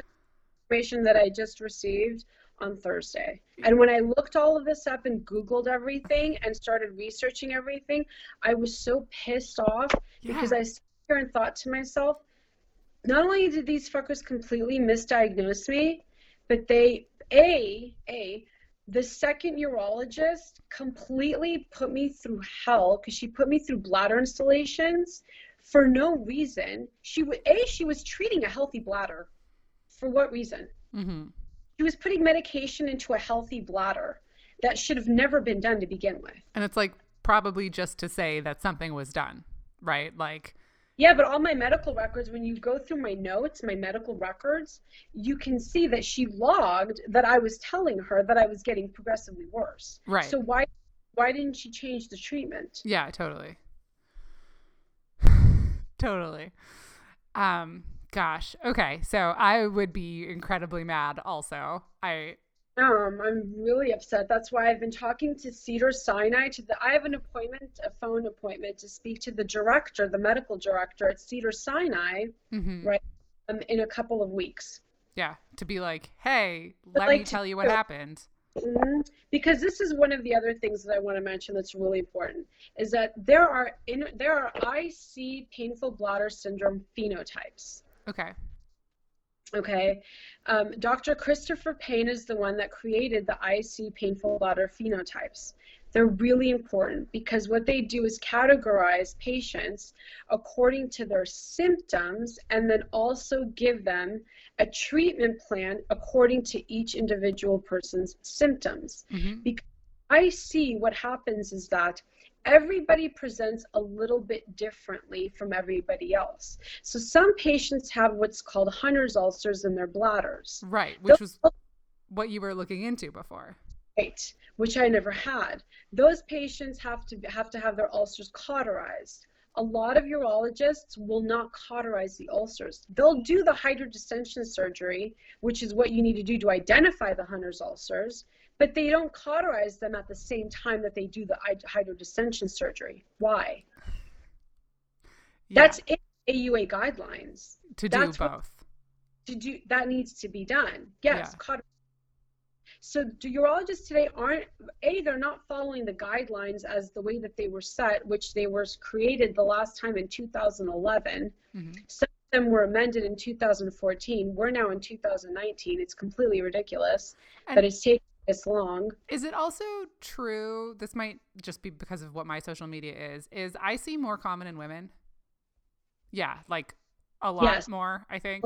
Information that I just received on Thursday. And when I looked all of this up and Googled everything and started researching everything, I was so pissed off Yeah. because I sat here and thought to myself, not only did these fuckers completely misdiagnose me, but they a a the second urologist completely put me through hell because she put me through bladder installations for no reason. She would a she was treating a healthy bladder. For what reason? Mm-hmm. She was putting medication into a healthy bladder that should have never been done to begin with. And it's like probably just to say that something was done, right? Like yeah, but all my medical records, when you go through my notes, my medical records, you can see that she logged that I was telling her that I was getting progressively worse. Right. So why why didn't she change the treatment? Yeah, totally. totally. Um gosh. Okay. So I would be incredibly mad also. I Um, I'm really upset. That's why I've been talking to Cedar Sinai. To the, I have an appointment, a phone appointment, to speak to the director, the medical director at Cedar Sinai, mhm. right, um, in a couple of weeks. Yeah, to be like, "Hey, But let like me to- tell you what happened." Mhm. Because this is one of the other things that I want to mention that's really important is that there are in, there are IC painful bladder syndrome phenotypes. Okay. Okay, um, Dr. Christopher Payne is the one that created the IC painful bladder phenotypes. They're really important because what they do is categorize patients according to their symptoms and then also give them a treatment plan according to each individual person's symptoms. Mhm. I see what happens is that everybody presents a little bit differently from everybody else. So some patients have what's called Hunner's ulcers in their bladders. Right, which Those was what you were looking into before. Right, which I never had. Those patients have to have to have their ulcers cauterized. A lot of urologists will not cauterize the ulcers. They'll do the hydrodistension surgery, which is what you need to do to identify the Hunner's ulcers, but they don't cauterize them at the same time that they do the hyd- hydrodistension surgery. Why? Yeah, That's in AUA guidelines. to do that's what- both. to do that needs to be done. Yes, Yeah. So the urologists today aren't a they're not following the guidelines as the way that they were set, which they were created the last time in 2011. Mhm. Some of them were amended in 2014. We're now in 2019. It's completely ridiculous And- that it's taken this long. Is it also true? This might just be because of what my social media is. Is I see more common in women? Yeah, like a lot Yes. more. I think.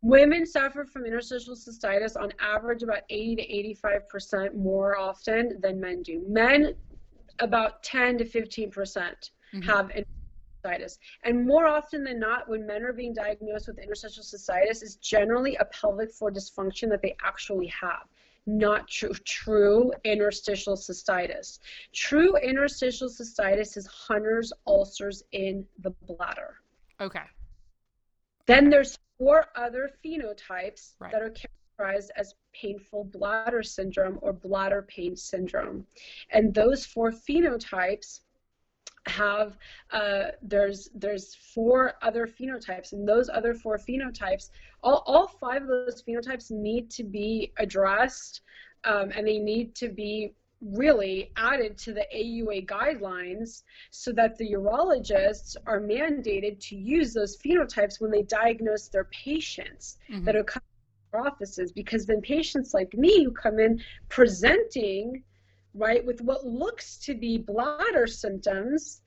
Women suffer from interstitial cystitis on average about 80 to 85% more often than men do. Men, about 10 to 15% Mhm. have interstitial cystitis. And more often than not, when men are being diagnosed with interstitial cystitis, it's generally a pelvic floor dysfunction that they actually have. Not true, true interstitial cystitis. True interstitial cystitis is Hunner's ulcers in the bladder. Okay. Then there's four other phenotypes Right. that are characterized as painful bladder syndrome or bladder pain syndrome. And those four phenotypes have uh, there's there's four other phenotypes and those other four phenotypes all, all five of those phenotypes need to be addressed um, and they need to be really added to the AUA guidelines so that the urologists are mandated to use those phenotypes when they diagnose their patients Mhm. that are coming to our offices because then patients like me who come in presenting right with what looks to be bladder symptoms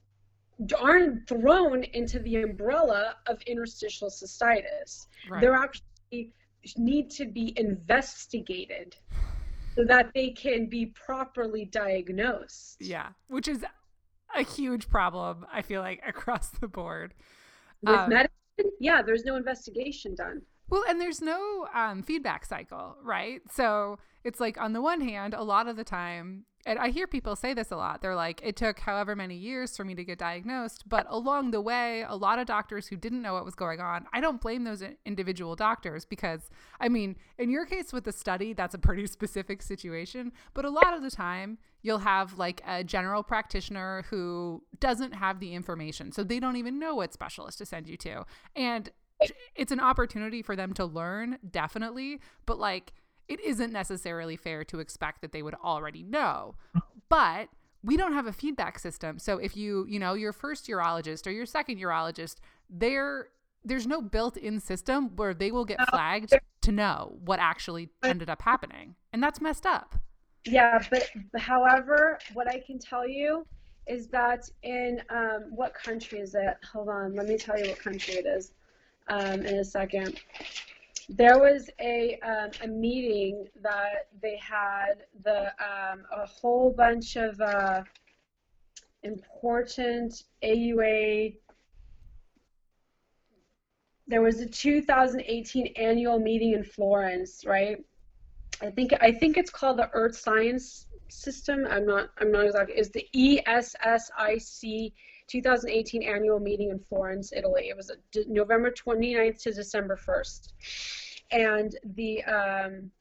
aren't thrown into the umbrella of interstitial cystitis Right. they're actually need to be investigated so that they can be properly diagnosed Yeah, which is a huge problem. I feel like across the board. with Um, medicine yeah there's no investigation done Well, and there's no um, feedback cycle, right? So it's like, on the one hand, a lot of the time, and I hear people say this a lot, they're like, it took however many years for me to get diagnosed. But along the way, a lot of doctors who didn't know what was going on, I don't blame those individual doctors because, I mean, in your case with the study, that's a pretty specific situation. But a lot of the time, you'll have like a general practitioner who doesn't have the information. So they don't even know what specialist to send you to. And it's an opportunity for them to learn, definitely, but like it isn't necessarily fair to expect that they would already know. But we don't have a feedback system. So if you, you know, your first urologist or your second urologist, they're there's no built-in system where they will get flagged to know what actually ended up happening. And that's messed up. Yeah, but however, what I can tell you is that in um, what country is it? Hold on, let me tell you what country it is um, in a second. There was a um, a meeting that they had the um, a whole bunch of uh, important AUA. There was a 2018 annual meeting in Florence, right? I think I think it's called the Earth Science System. I'm not I'm not exactly. Is the ESSIC 2018 annual meeting in Florence, Italy. It was November 29th to December 1st, and the um,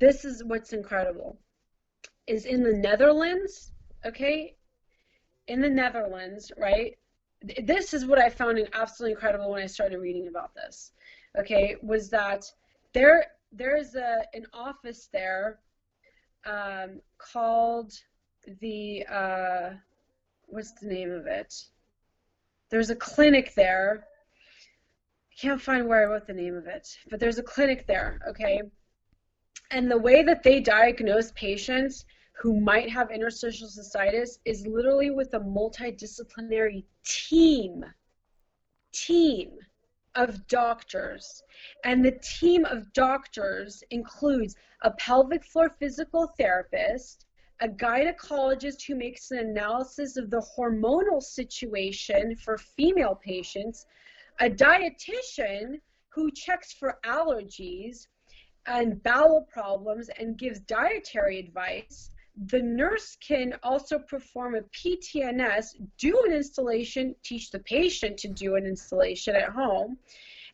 this is what's incredible is in the Netherlands. Okay, in the Netherlands, right? This is what I found absolutely incredible when I started reading about this. Okay, was that there there's a an office there um, called the uh, what's the name of it? There's a clinic there. I can't find where I wrote the name of it, but there's a clinic there, okay? And the way that they diagnose patients who might have interstitial cystitis is literally with a multidisciplinary team. Team of doctors. And the team of doctors includes a pelvic floor physical therapist, a gynecologist who makes an analysis of the hormonal situation for female patients, a dietitian who checks for allergies and bowel problems and gives dietary advice. The nurse can also perform a PTNS, do an instillation, teach the patient to do an instillation at home,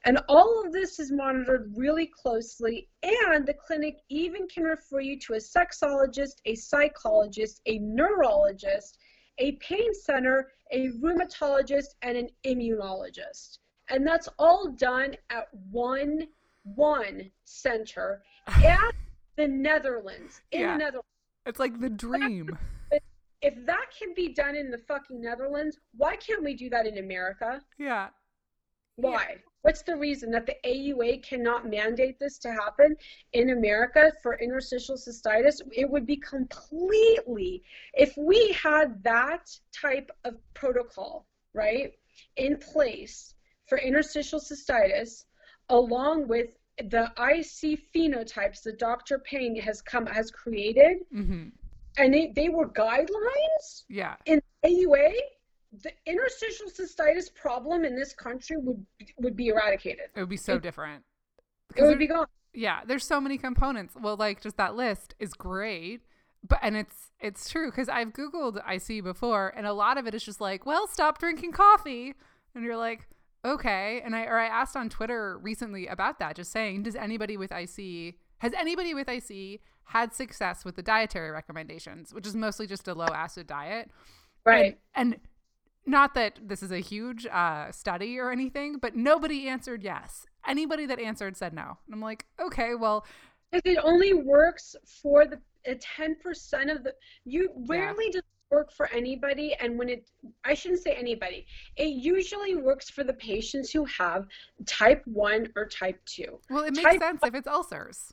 and all of this is monitored really closely, and the clinic even can refer you to a sexologist, a psychologist, a neurologist, a pain center, a rheumatologist, and an immunologist. And that's all done at one one center at the Netherlands. In yeah. the Netherlands. It's like the dream. If that can be done in the fucking Netherlands, why can't we do that in America? Yeah. Why? Yeah. What's the reason that the AUA cannot mandate this to happen in America for interstitial cystitis? It would be completely, if we had that type of protocol, right, in place for interstitial cystitis, along with the IC phenotypes that Dr. Payne has come has created, mm-hmm. and they, they were guidelines yeah. in AUA, the interstitial cystitis problem in this country would would be eradicated. It would be so it, different. It would be gone. Yeah, there's so many components. Well, like just that list is great, but and it's it's true because I've googled IC before, and a lot of it is just like, well, stop drinking coffee, and you're like, okay. And I or I asked on Twitter recently about that, just saying, does anybody with IC has anybody with IC had success with the dietary recommendations, which is mostly just a low acid diet, right? and, and not that this is a huge uh, study or anything, but nobody answered yes. Anybody that answered said no. And I'm like, okay, well. It only works for the ten percent of the. You rarely yeah. does work for anybody, and when it, I shouldn't say anybody. It usually works for the patients who have type one or type two. Well, it makes type sense if it's ulcers.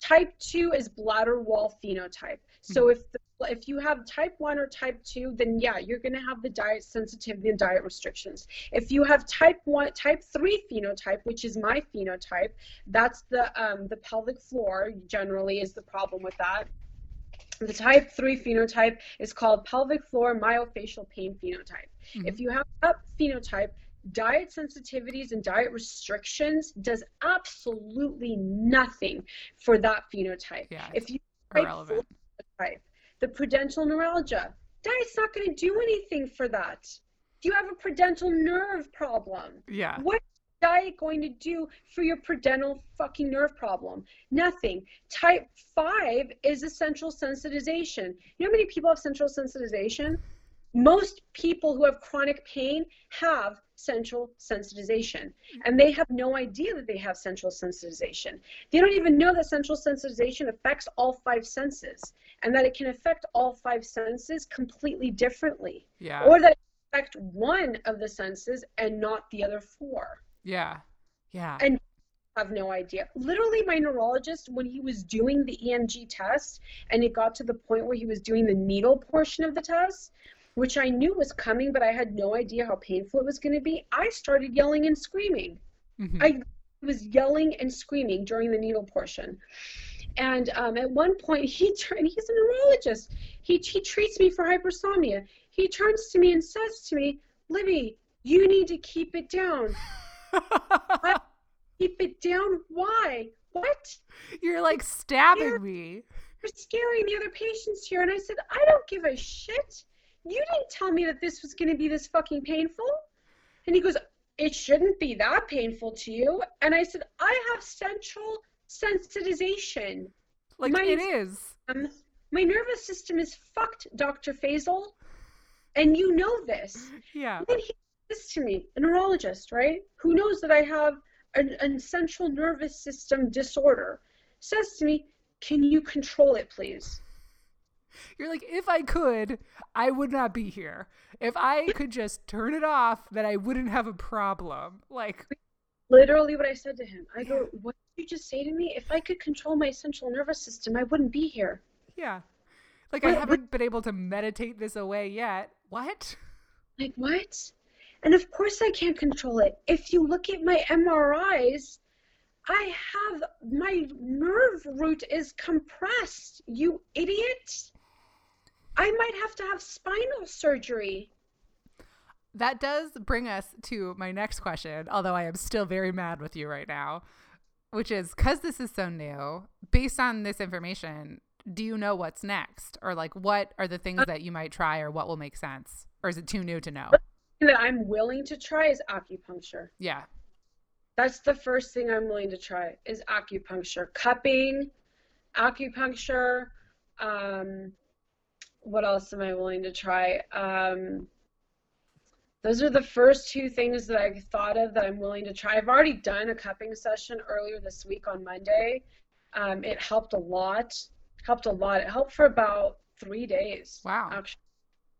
Type two is bladder wall phenotype. So mm-hmm. if the if you have type 1 or type 2 then yeah you're going to have the diet sensitivity and diet restrictions if you have type 1 type 3 phenotype which is my phenotype that's the um, the pelvic floor generally is the problem with that the type 3 phenotype is called pelvic floor myofascial pain phenotype mm-hmm. if you have that phenotype diet sensitivities and diet restrictions does absolutely nothing for that phenotype yeah, if you type type the pudendal neuralgia. Diet's not going to do anything for that. Do you have a pudendal nerve problem. Yeah. What diet going to do for your pudendal fucking nerve problem? Nothing. Type 5 is a central sensitization. You know how many people have central sensitization? Most people who have chronic pain have central sensitization and they have no idea that they have central sensitization. They don't even know that central sensitization affects all five senses and that it can affect all five senses completely differently. Yeah. Or that it affect one of the senses and not the other four. Yeah. Yeah. And have no idea. Literally, my neurologist, when he was doing the EMG test and it got to the point where he was doing the needle portion of the test, which I knew was coming, but I had no idea how painful it was going to be, I started yelling and screaming. Mhm. I was yelling and screaming during the needle portion. And um, at one point, he turned, he's a neurologist. He, he treats me for hypersomnia. He turns to me and says to me, Libby, you need to keep it down. Keep it down? Why? What? You're like stabbing me. You're scaring the other patients here. And I said, I don't give a shit. You didn't tell me that this was going to be this fucking painful. And he goes, It shouldn't be that painful to you. And I said, I have central sensitization. Like My- it is. Um, my nervous system is fucked, Dr. Faisal. And you know this. Yeah. And then he says to me, a neurologist, right, who knows that I have an, an central nervous system disorder, says to me, Can you control it, please? You're like, if I could, I would not be here. If I could just turn it off, then I wouldn't have a problem. Like, Literally what I said to him. I go, What did you just say to me? If I could control my central nervous system, I wouldn't be here. yeah. Like, I But- but- haven't been able to meditate this away yet. What? Like, what? And of course I can't control it. If you look at my MRIs, I have my nerve root is compressed, you idiot. I might have to have spinal surgery. That does bring us to my next question, although I am still very mad with you right now, which is because this is so new, based on this information, do you know what's next? Or like, what are the things that you might try or what will make sense? Or is it too new to know? That I'm willing to try is acupuncture. Yeah. That's the first thing I'm willing to try is acupuncture. Cupping, acupuncture. Um, what else am I willing to try? Um, those are the first two things that I've thought of that I'm willing to try. I've already done a cupping session earlier this week on Monday. Um, it helped a lot. Helped a lot. It helped for about three days. Wow. Actually,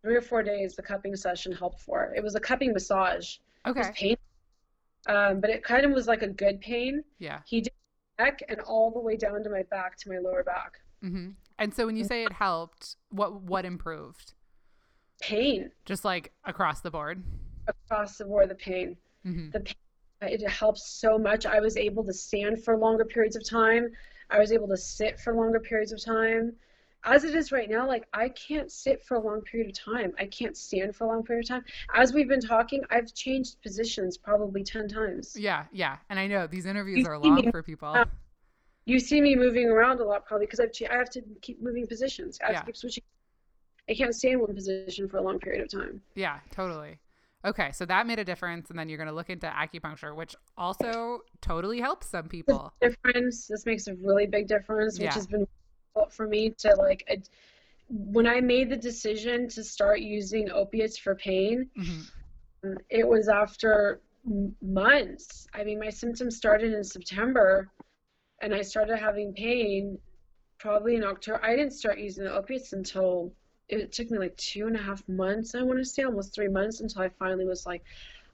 three or four days. The cupping session helped for. It was a cupping massage. Okay. It was pain, um, but it kind of was like a good pain. Yeah. He did my neck and all the way down to my back to my lower back. Mm hmm And so when you say it helped, what what improved? Pain Just like across the board. across the board. The pain. hmm The pain. It helps so much. I was able to stand for longer periods of time. I was able to sit for longer periods of time. As it is right now, like I can't sit for a long period of time. I can't stand for a long period of time. As we've been talking, I've changed positions probably 10 times. Yeah, yeah. And I know these interviews are long for people. You see me moving around a lot probably because I've I have to keep moving positions. I have Yeah. to keep switching. I can't stay in one position for a long period of time. Yeah, totally. Okay, so that made a difference, and then you're going to look into acupuncture, which also totally helps some people. Difference. This makes a really big difference, which Yeah. has been difficult for me to like. When I made the decision to start using opiates for pain, hmm it was after months. I mean, my symptoms started in September, and I started having pain probably in October. I didn't start using the opiates until it took me like two and a half months, I want to say, almost three months, until I finally was like,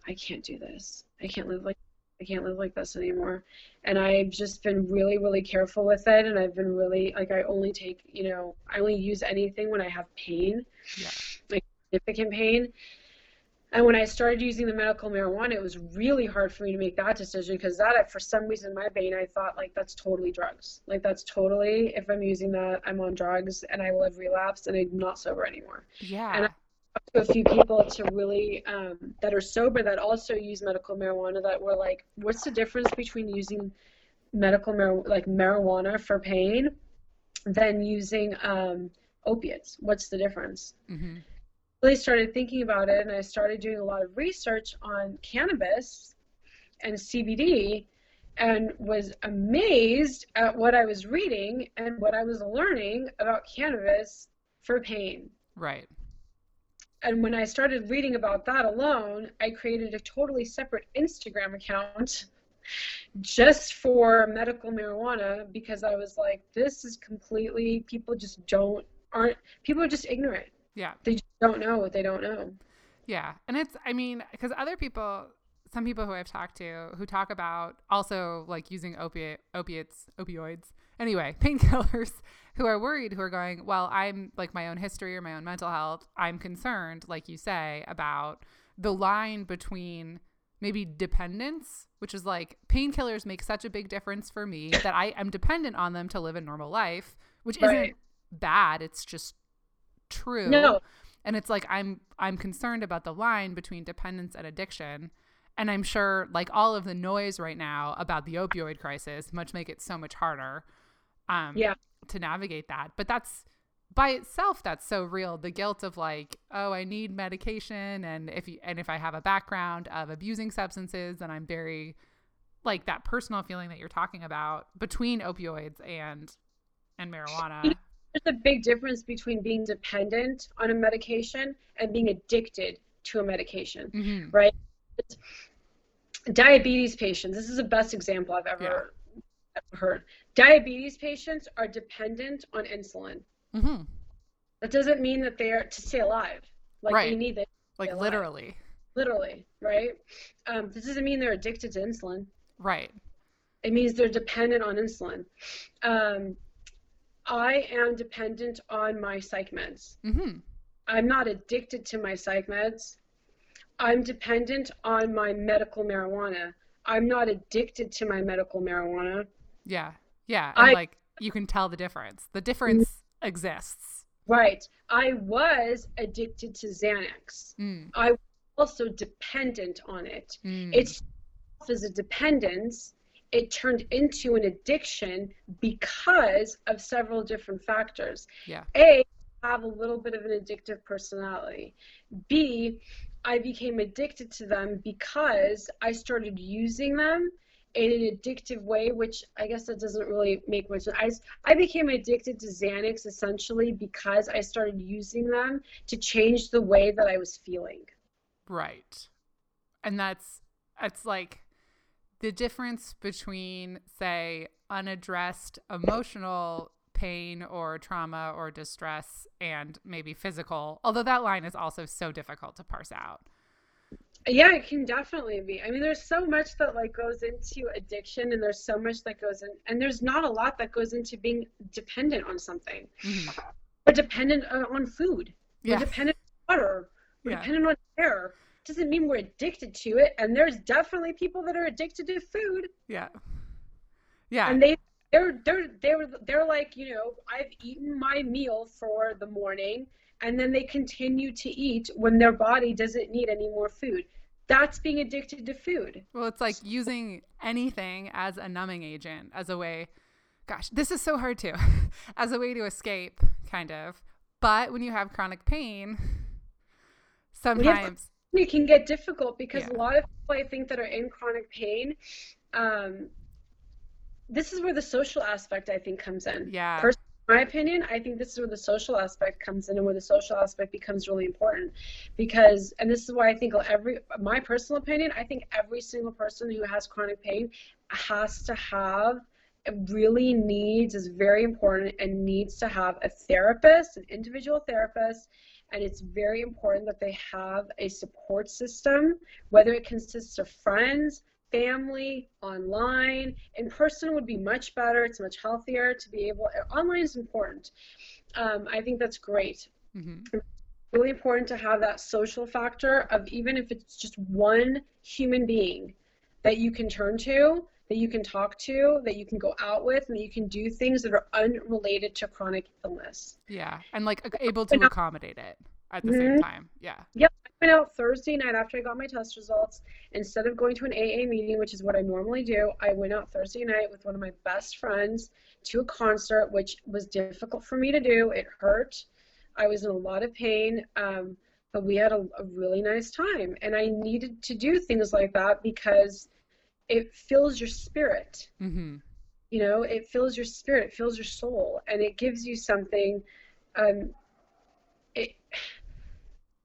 I can't do this. I can't live like I can't live like this anymore. And I've just been really, really careful with it, and I've been really like I only take, you know, I only use anything when I have pain, Yeah. like significant pain. And when I started using the medical marijuana, it was really hard for me to make that decision because that, for some reason, in my brain, I thought like that's totally drugs. Like that's totally, if I'm using that, I'm on drugs and I will have relapsed and I'm not sober anymore. Yeah. And I talked to a few people to really um, that are sober that also use medical marijuana that were like, what's the difference between using medical mar- like marijuana for pain than using um, opiates? What's the difference? hmm really started thinking about it and I started doing a lot of research on cannabis and CBD and was amazed at what I was reading and what I was learning about cannabis for pain. Right. And when I started reading about that alone, I created a totally separate Instagram account just for medical marijuana because I was like, this is completely, people just don't, aren't, people are just ignorant. Yeah. They just don't know what they don't know. Yeah. And it's, I mean, because other people some people who I've talked to who talk about also like using opiate opiates, opioids, anyway, painkillers who are worried, who are going, well, I'm like my own history or my own mental health. I'm concerned, like you say, about the line between maybe dependence, which is like painkillers make such a big difference for me that I am dependent on them to live a normal life, which right. isn't bad. It's just true. No. And it's like I'm I'm concerned about the line between dependence and addiction. And I'm sure like all of the noise right now about the opioid crisis much make it so much harder um yeah. to navigate that. But that's by itself that's so real the guilt of like oh i need medication and if you, and if i have a background of abusing substances then i'm very like that personal feeling that you're talking about between opioids and and marijuana there's a big difference between being dependent on a medication and being addicted to a medication mm-hmm. right diabetes patients this is the best example i've ever, yeah. heard diabetes patients are dependent on insulin Mm-hmm. That doesn't mean that they're to stay alive. Like right. they need it. Like literally. Literally, right? Um, this doesn't mean they're addicted to insulin. Right. It means they're dependent on insulin. Um, I am dependent on my psych meds. Mm-hmm. I'm not addicted to my psych meds. I'm dependent on my medical marijuana. I'm not addicted to my medical marijuana. Yeah. Yeah. And I, like you can tell the difference. The difference exists. Right. I was addicted to Xanax. Mm. I was also dependent on it. Mm. It's as a dependence, it turned into an addiction because of several different factors. Yeah. A, I have a little bit of an addictive personality. B, I became addicted to them because I started using them in an addictive way, which I guess that doesn't really make much sense. I, I became addicted to Xanax essentially because I started using them to change the way that I was feeling. Right. And that's, it's like the difference between, say, unaddressed emotional pain or trauma or distress and maybe physical, although that line is also so difficult to parse out. Yeah, it can definitely be. I mean, there's so much that like goes into addiction, and there's so much that goes in, and there's not a lot that goes into being dependent on something. Mm-hmm. We're dependent on food. Yeah. We're dependent on water. We're yeah. dependent on air. Doesn't mean we're addicted to it. And there's definitely people that are addicted to food. Yeah. Yeah. And they they're they're they're they're like you know I've eaten my meal for the morning and then they continue to eat when their body doesn't need any more food that's being addicted to food. Well, it's like using anything as a numbing agent, as a way, gosh, this is so hard too, as a way to escape, kind of. But when you have chronic pain, sometimes it can get difficult because yeah. a lot of people I think that are in chronic pain, um, this is where the social aspect I think comes in. Yeah my opinion, I think this is where the social aspect comes in and where the social aspect becomes really important. Because, and this is why I think every, my personal opinion, I think every single person who has chronic pain has to have, really needs, is very important, and needs to have a therapist, an individual therapist. And it's very important that they have a support system, whether it consists of friends, family, online. In person would be much better. It's much healthier to be able. Online is important. Um, I think that's great. Mm-hmm. Really important to have that social factor of even if it's just one human being that you can turn to, that you can talk to, that you can go out with, and that you can do things that are unrelated to chronic illness. Yeah, and like able to accommodate it at the mm-hmm. same time. Yeah. Yep I went out Thursday night after I got my test results. Instead of going to an AA meeting, which is what I normally do, I went out Thursday night with one of my best friends to a concert, which was difficult for me to do. It hurt. I was in a lot of pain, um, but we had a, a really nice time. And I needed to do things like that because it fills your spirit. Mm-hmm. You know, it fills your spirit, it fills your soul, and it gives you something. Um, it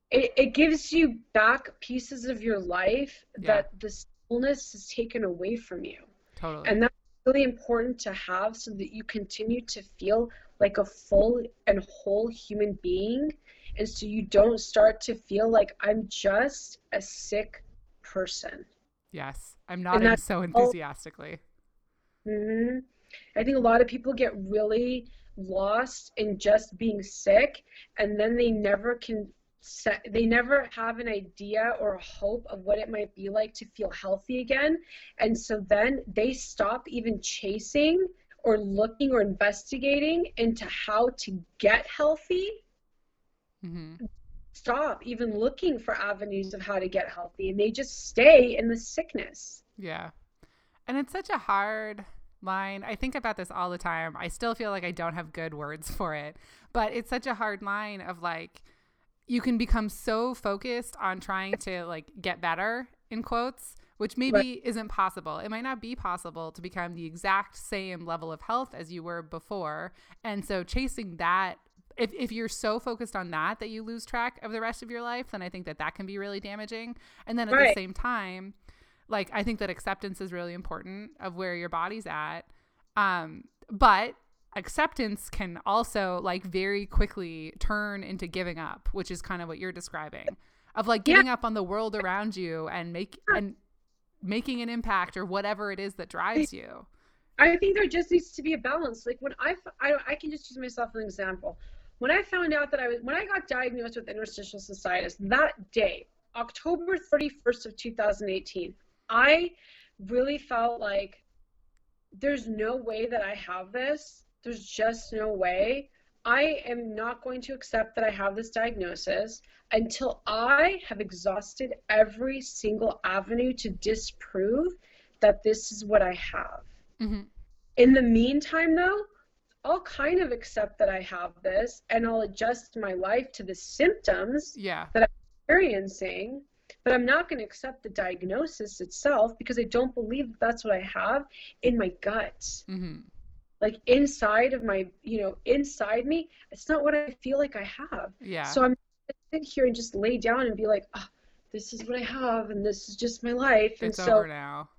it, it gives you back pieces of your life yeah. that the stillness is taken away from you. Totally. And that's really important to have so that you continue to feel like a full and whole human being. And so you don't start to feel like I'm just a sick person. Yes, I'm nodding so enthusiastically. Mm-hmm. I think a lot of people get really lost in just being sick, and then they never can set, they never have an idea or a hope of what it might be like to feel healthy again, and so then they stop even chasing or looking or investigating into how to get healthy. Mm-hmm. Stop even looking for avenues of how to get healthy, and they just stay in the sickness. Yeah. And it's such a hard line. I think about this all the time. I still feel like I don't have good words for it, but it's such a hard line of like you can become so focused on trying to like get better in quotes, which maybe right. isn't possible. It might not be possible to become the exact same level of health as you were before. And so chasing that if, if you're so focused on that that you lose track of the rest of your life, then I think that that can be really damaging. And then at right. the same time, like I think that acceptance is really important of where your body's at. Um, but acceptance can also like very quickly turn into giving up, which is kind of what you're describing. Of like giving yeah. up on the world around you and make and making an impact or whatever it is that drives you. I think there just needs to be a balance. Like when I, I, I can just use myself as an example. When I found out that I was, when I got diagnosed with interstitial cystitis, that day, October 31st of 2018, I really felt like there's no way that I have this. There's just no way. I am not going to accept that I have this diagnosis until I have exhausted every single avenue to disprove that this is what I have. Mm-hmm. In the meantime, though, I'll kind of accept that I have this and I'll adjust my life to the symptoms yeah. that I'm experiencing but I'm not going to accept the diagnosis itself because I don't believe that that's what I have in my gut. Mm-hmm. Like inside of my, you know, inside me, it's not what I feel like I have. Yeah. So I'm sit here and just lay down and be like, oh, this is what I have, and this is just my life. It's and so, over now.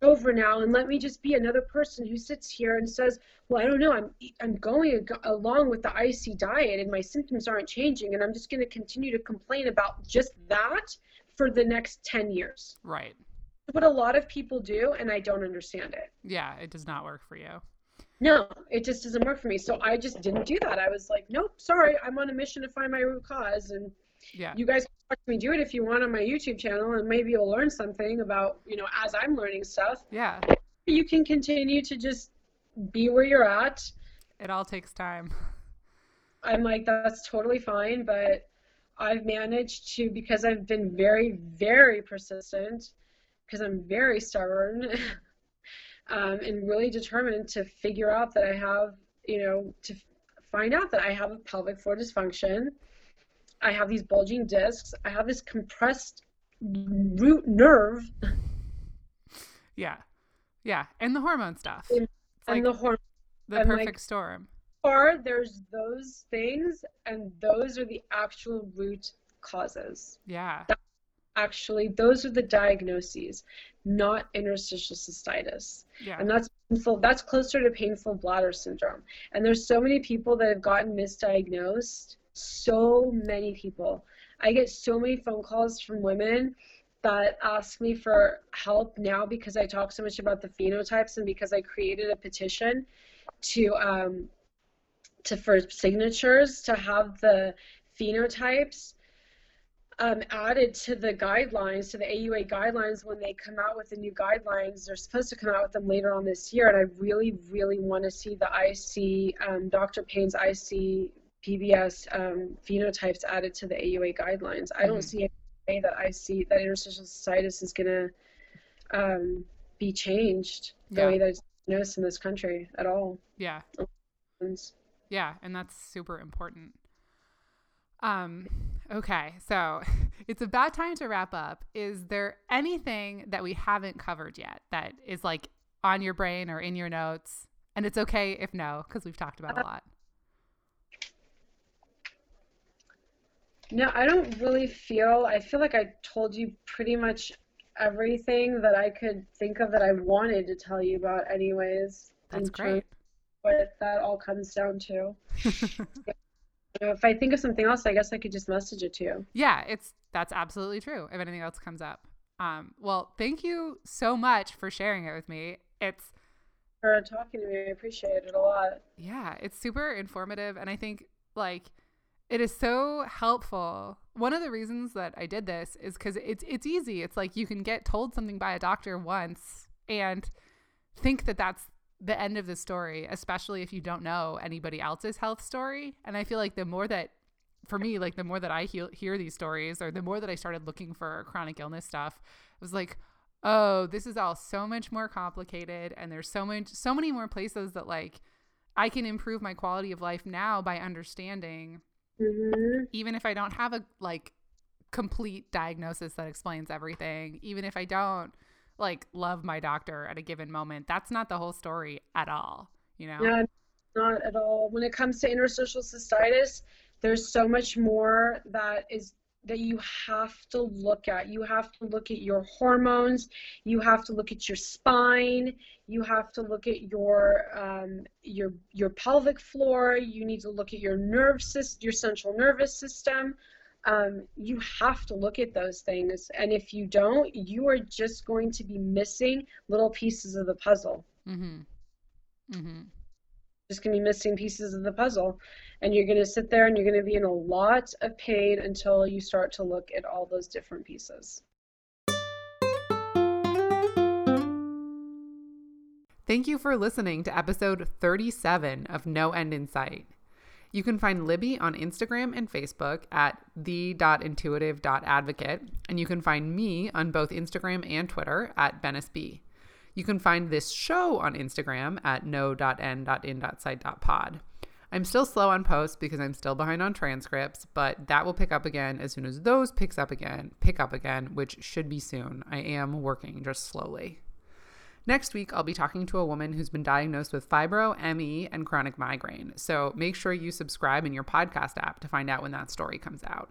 Over now, and let me just be another person who sits here and says, "Well, I don't know. I'm I'm going along with the IC diet, and my symptoms aren't changing, and I'm just going to continue to complain about just that." for the next 10 years. Right. What a lot of people do, and I don't understand it. Yeah, it does not work for you. No, it just doesn't work for me. So I just didn't do that. I was like, nope, sorry, I'm on a mission to find my root cause. And yeah. you guys can watch me do it if you want on my YouTube channel, and maybe you'll learn something about, you know, as I'm learning stuff. Yeah. You can continue to just be where you're at. It all takes time. I'm like, that's totally fine, but I've managed to, because I've been very, very persistent, because I'm very stubborn um, and really determined to figure out that I have, you know, to find out that I have a pelvic floor dysfunction. I have these bulging discs. I have this compressed root nerve. Yeah. Yeah. And the hormone stuff. And, like the hormone. The perfect like, storm far, there's those things, and those are the actual root causes. Yeah. actually, those are the diagnoses, not interstitial cystitis. Yeah. And that's painful. That's closer to painful bladder syndrome. And there's so many people that have gotten misdiagnosed. So many people. I get so many phone calls from women that ask me for help now because I talk so much about the phenotypes and because I created a petition to um, to for signatures to have the phenotypes um, added to the guidelines, to the AUA guidelines when they come out with the new guidelines. They're supposed to come out with them later on this year, and I really, really want to see the IC, um, Dr. Payne's IC PBS um, phenotypes added to the AUA guidelines. I don't mm-hmm. see any way that I see that interstitial cystitis is going to um, be changed the yeah. way that it's diagnosed in this country at all. Yeah. Yeah, and that's super important. Um, okay, so it's about time to wrap up. Is there anything that we haven't covered yet that is like on your brain or in your notes? And it's okay if no, because we've talked about a lot. No, I don't really feel, I feel like I told you pretty much everything that I could think of that I wanted to tell you about, anyways. That's great what that all comes down to. if I think of something else, I guess I could just message it to you. Yeah, it's that's absolutely true. If anything else comes up, Um, well, thank you so much for sharing it with me. It's for talking to me. I appreciate it a lot. Yeah, it's super informative. And I think like it is so helpful. One of the reasons that I did this is because it's it's easy. It's like you can get told something by a doctor once and think that that's the end of the story, especially if you don't know anybody else's health story. And I feel like the more that, for me, like the more that I hear, hear these stories, or the more that I started looking for chronic illness stuff, it was like, oh, this is all so much more complicated, and there's so much, so many more places that like I can improve my quality of life now by understanding, mm-hmm. even if I don't have a like complete diagnosis that explains everything, even if I don't like love my doctor at a given moment. That's not the whole story at all, you know? Yeah, not at all. When it comes to interstitial cystitis, there's so much more that is that you have to look at. You have to look at your hormones. You have to look at your spine. You have to look at your um, your your pelvic floor. You need to look at your nerve system, your central nervous system um, you have to look at those things. And if you don't, you are just going to be missing little pieces of the puzzle. Mm-hmm. Mm-hmm. Just going to be missing pieces of the puzzle. And you're going to sit there and you're going to be in a lot of pain until you start to look at all those different pieces. Thank you for listening to episode 37 of No End in Sight. You can find Libby on Instagram and Facebook at the.intuitive.advocate, and you can find me on both Instagram and Twitter at BennessB. You can find this show on Instagram at no.n.in.site.pod. I'm still slow on posts because I'm still behind on transcripts, but that will pick up again as soon as those picks up again, pick up again, which should be soon. I am working just slowly. Next week, I'll be talking to a woman who's been diagnosed with fibro, ME, and chronic migraine. So make sure you subscribe in your podcast app to find out when that story comes out.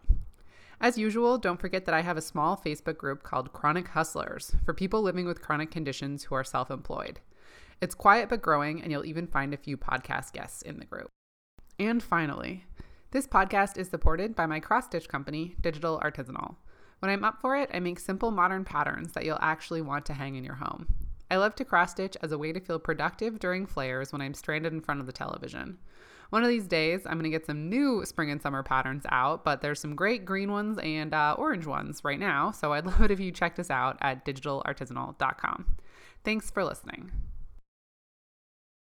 As usual, don't forget that I have a small Facebook group called Chronic Hustlers for people living with chronic conditions who are self employed. It's quiet but growing, and you'll even find a few podcast guests in the group. And finally, this podcast is supported by my cross stitch company, Digital Artisanal. When I'm up for it, I make simple modern patterns that you'll actually want to hang in your home. I love to cross stitch as a way to feel productive during flares when I'm stranded in front of the television. One of these days, I'm going to get some new spring and summer patterns out, but there's some great green ones and uh, orange ones right now, so I'd love it if you checked us out at digitalartisanal.com. Thanks for listening.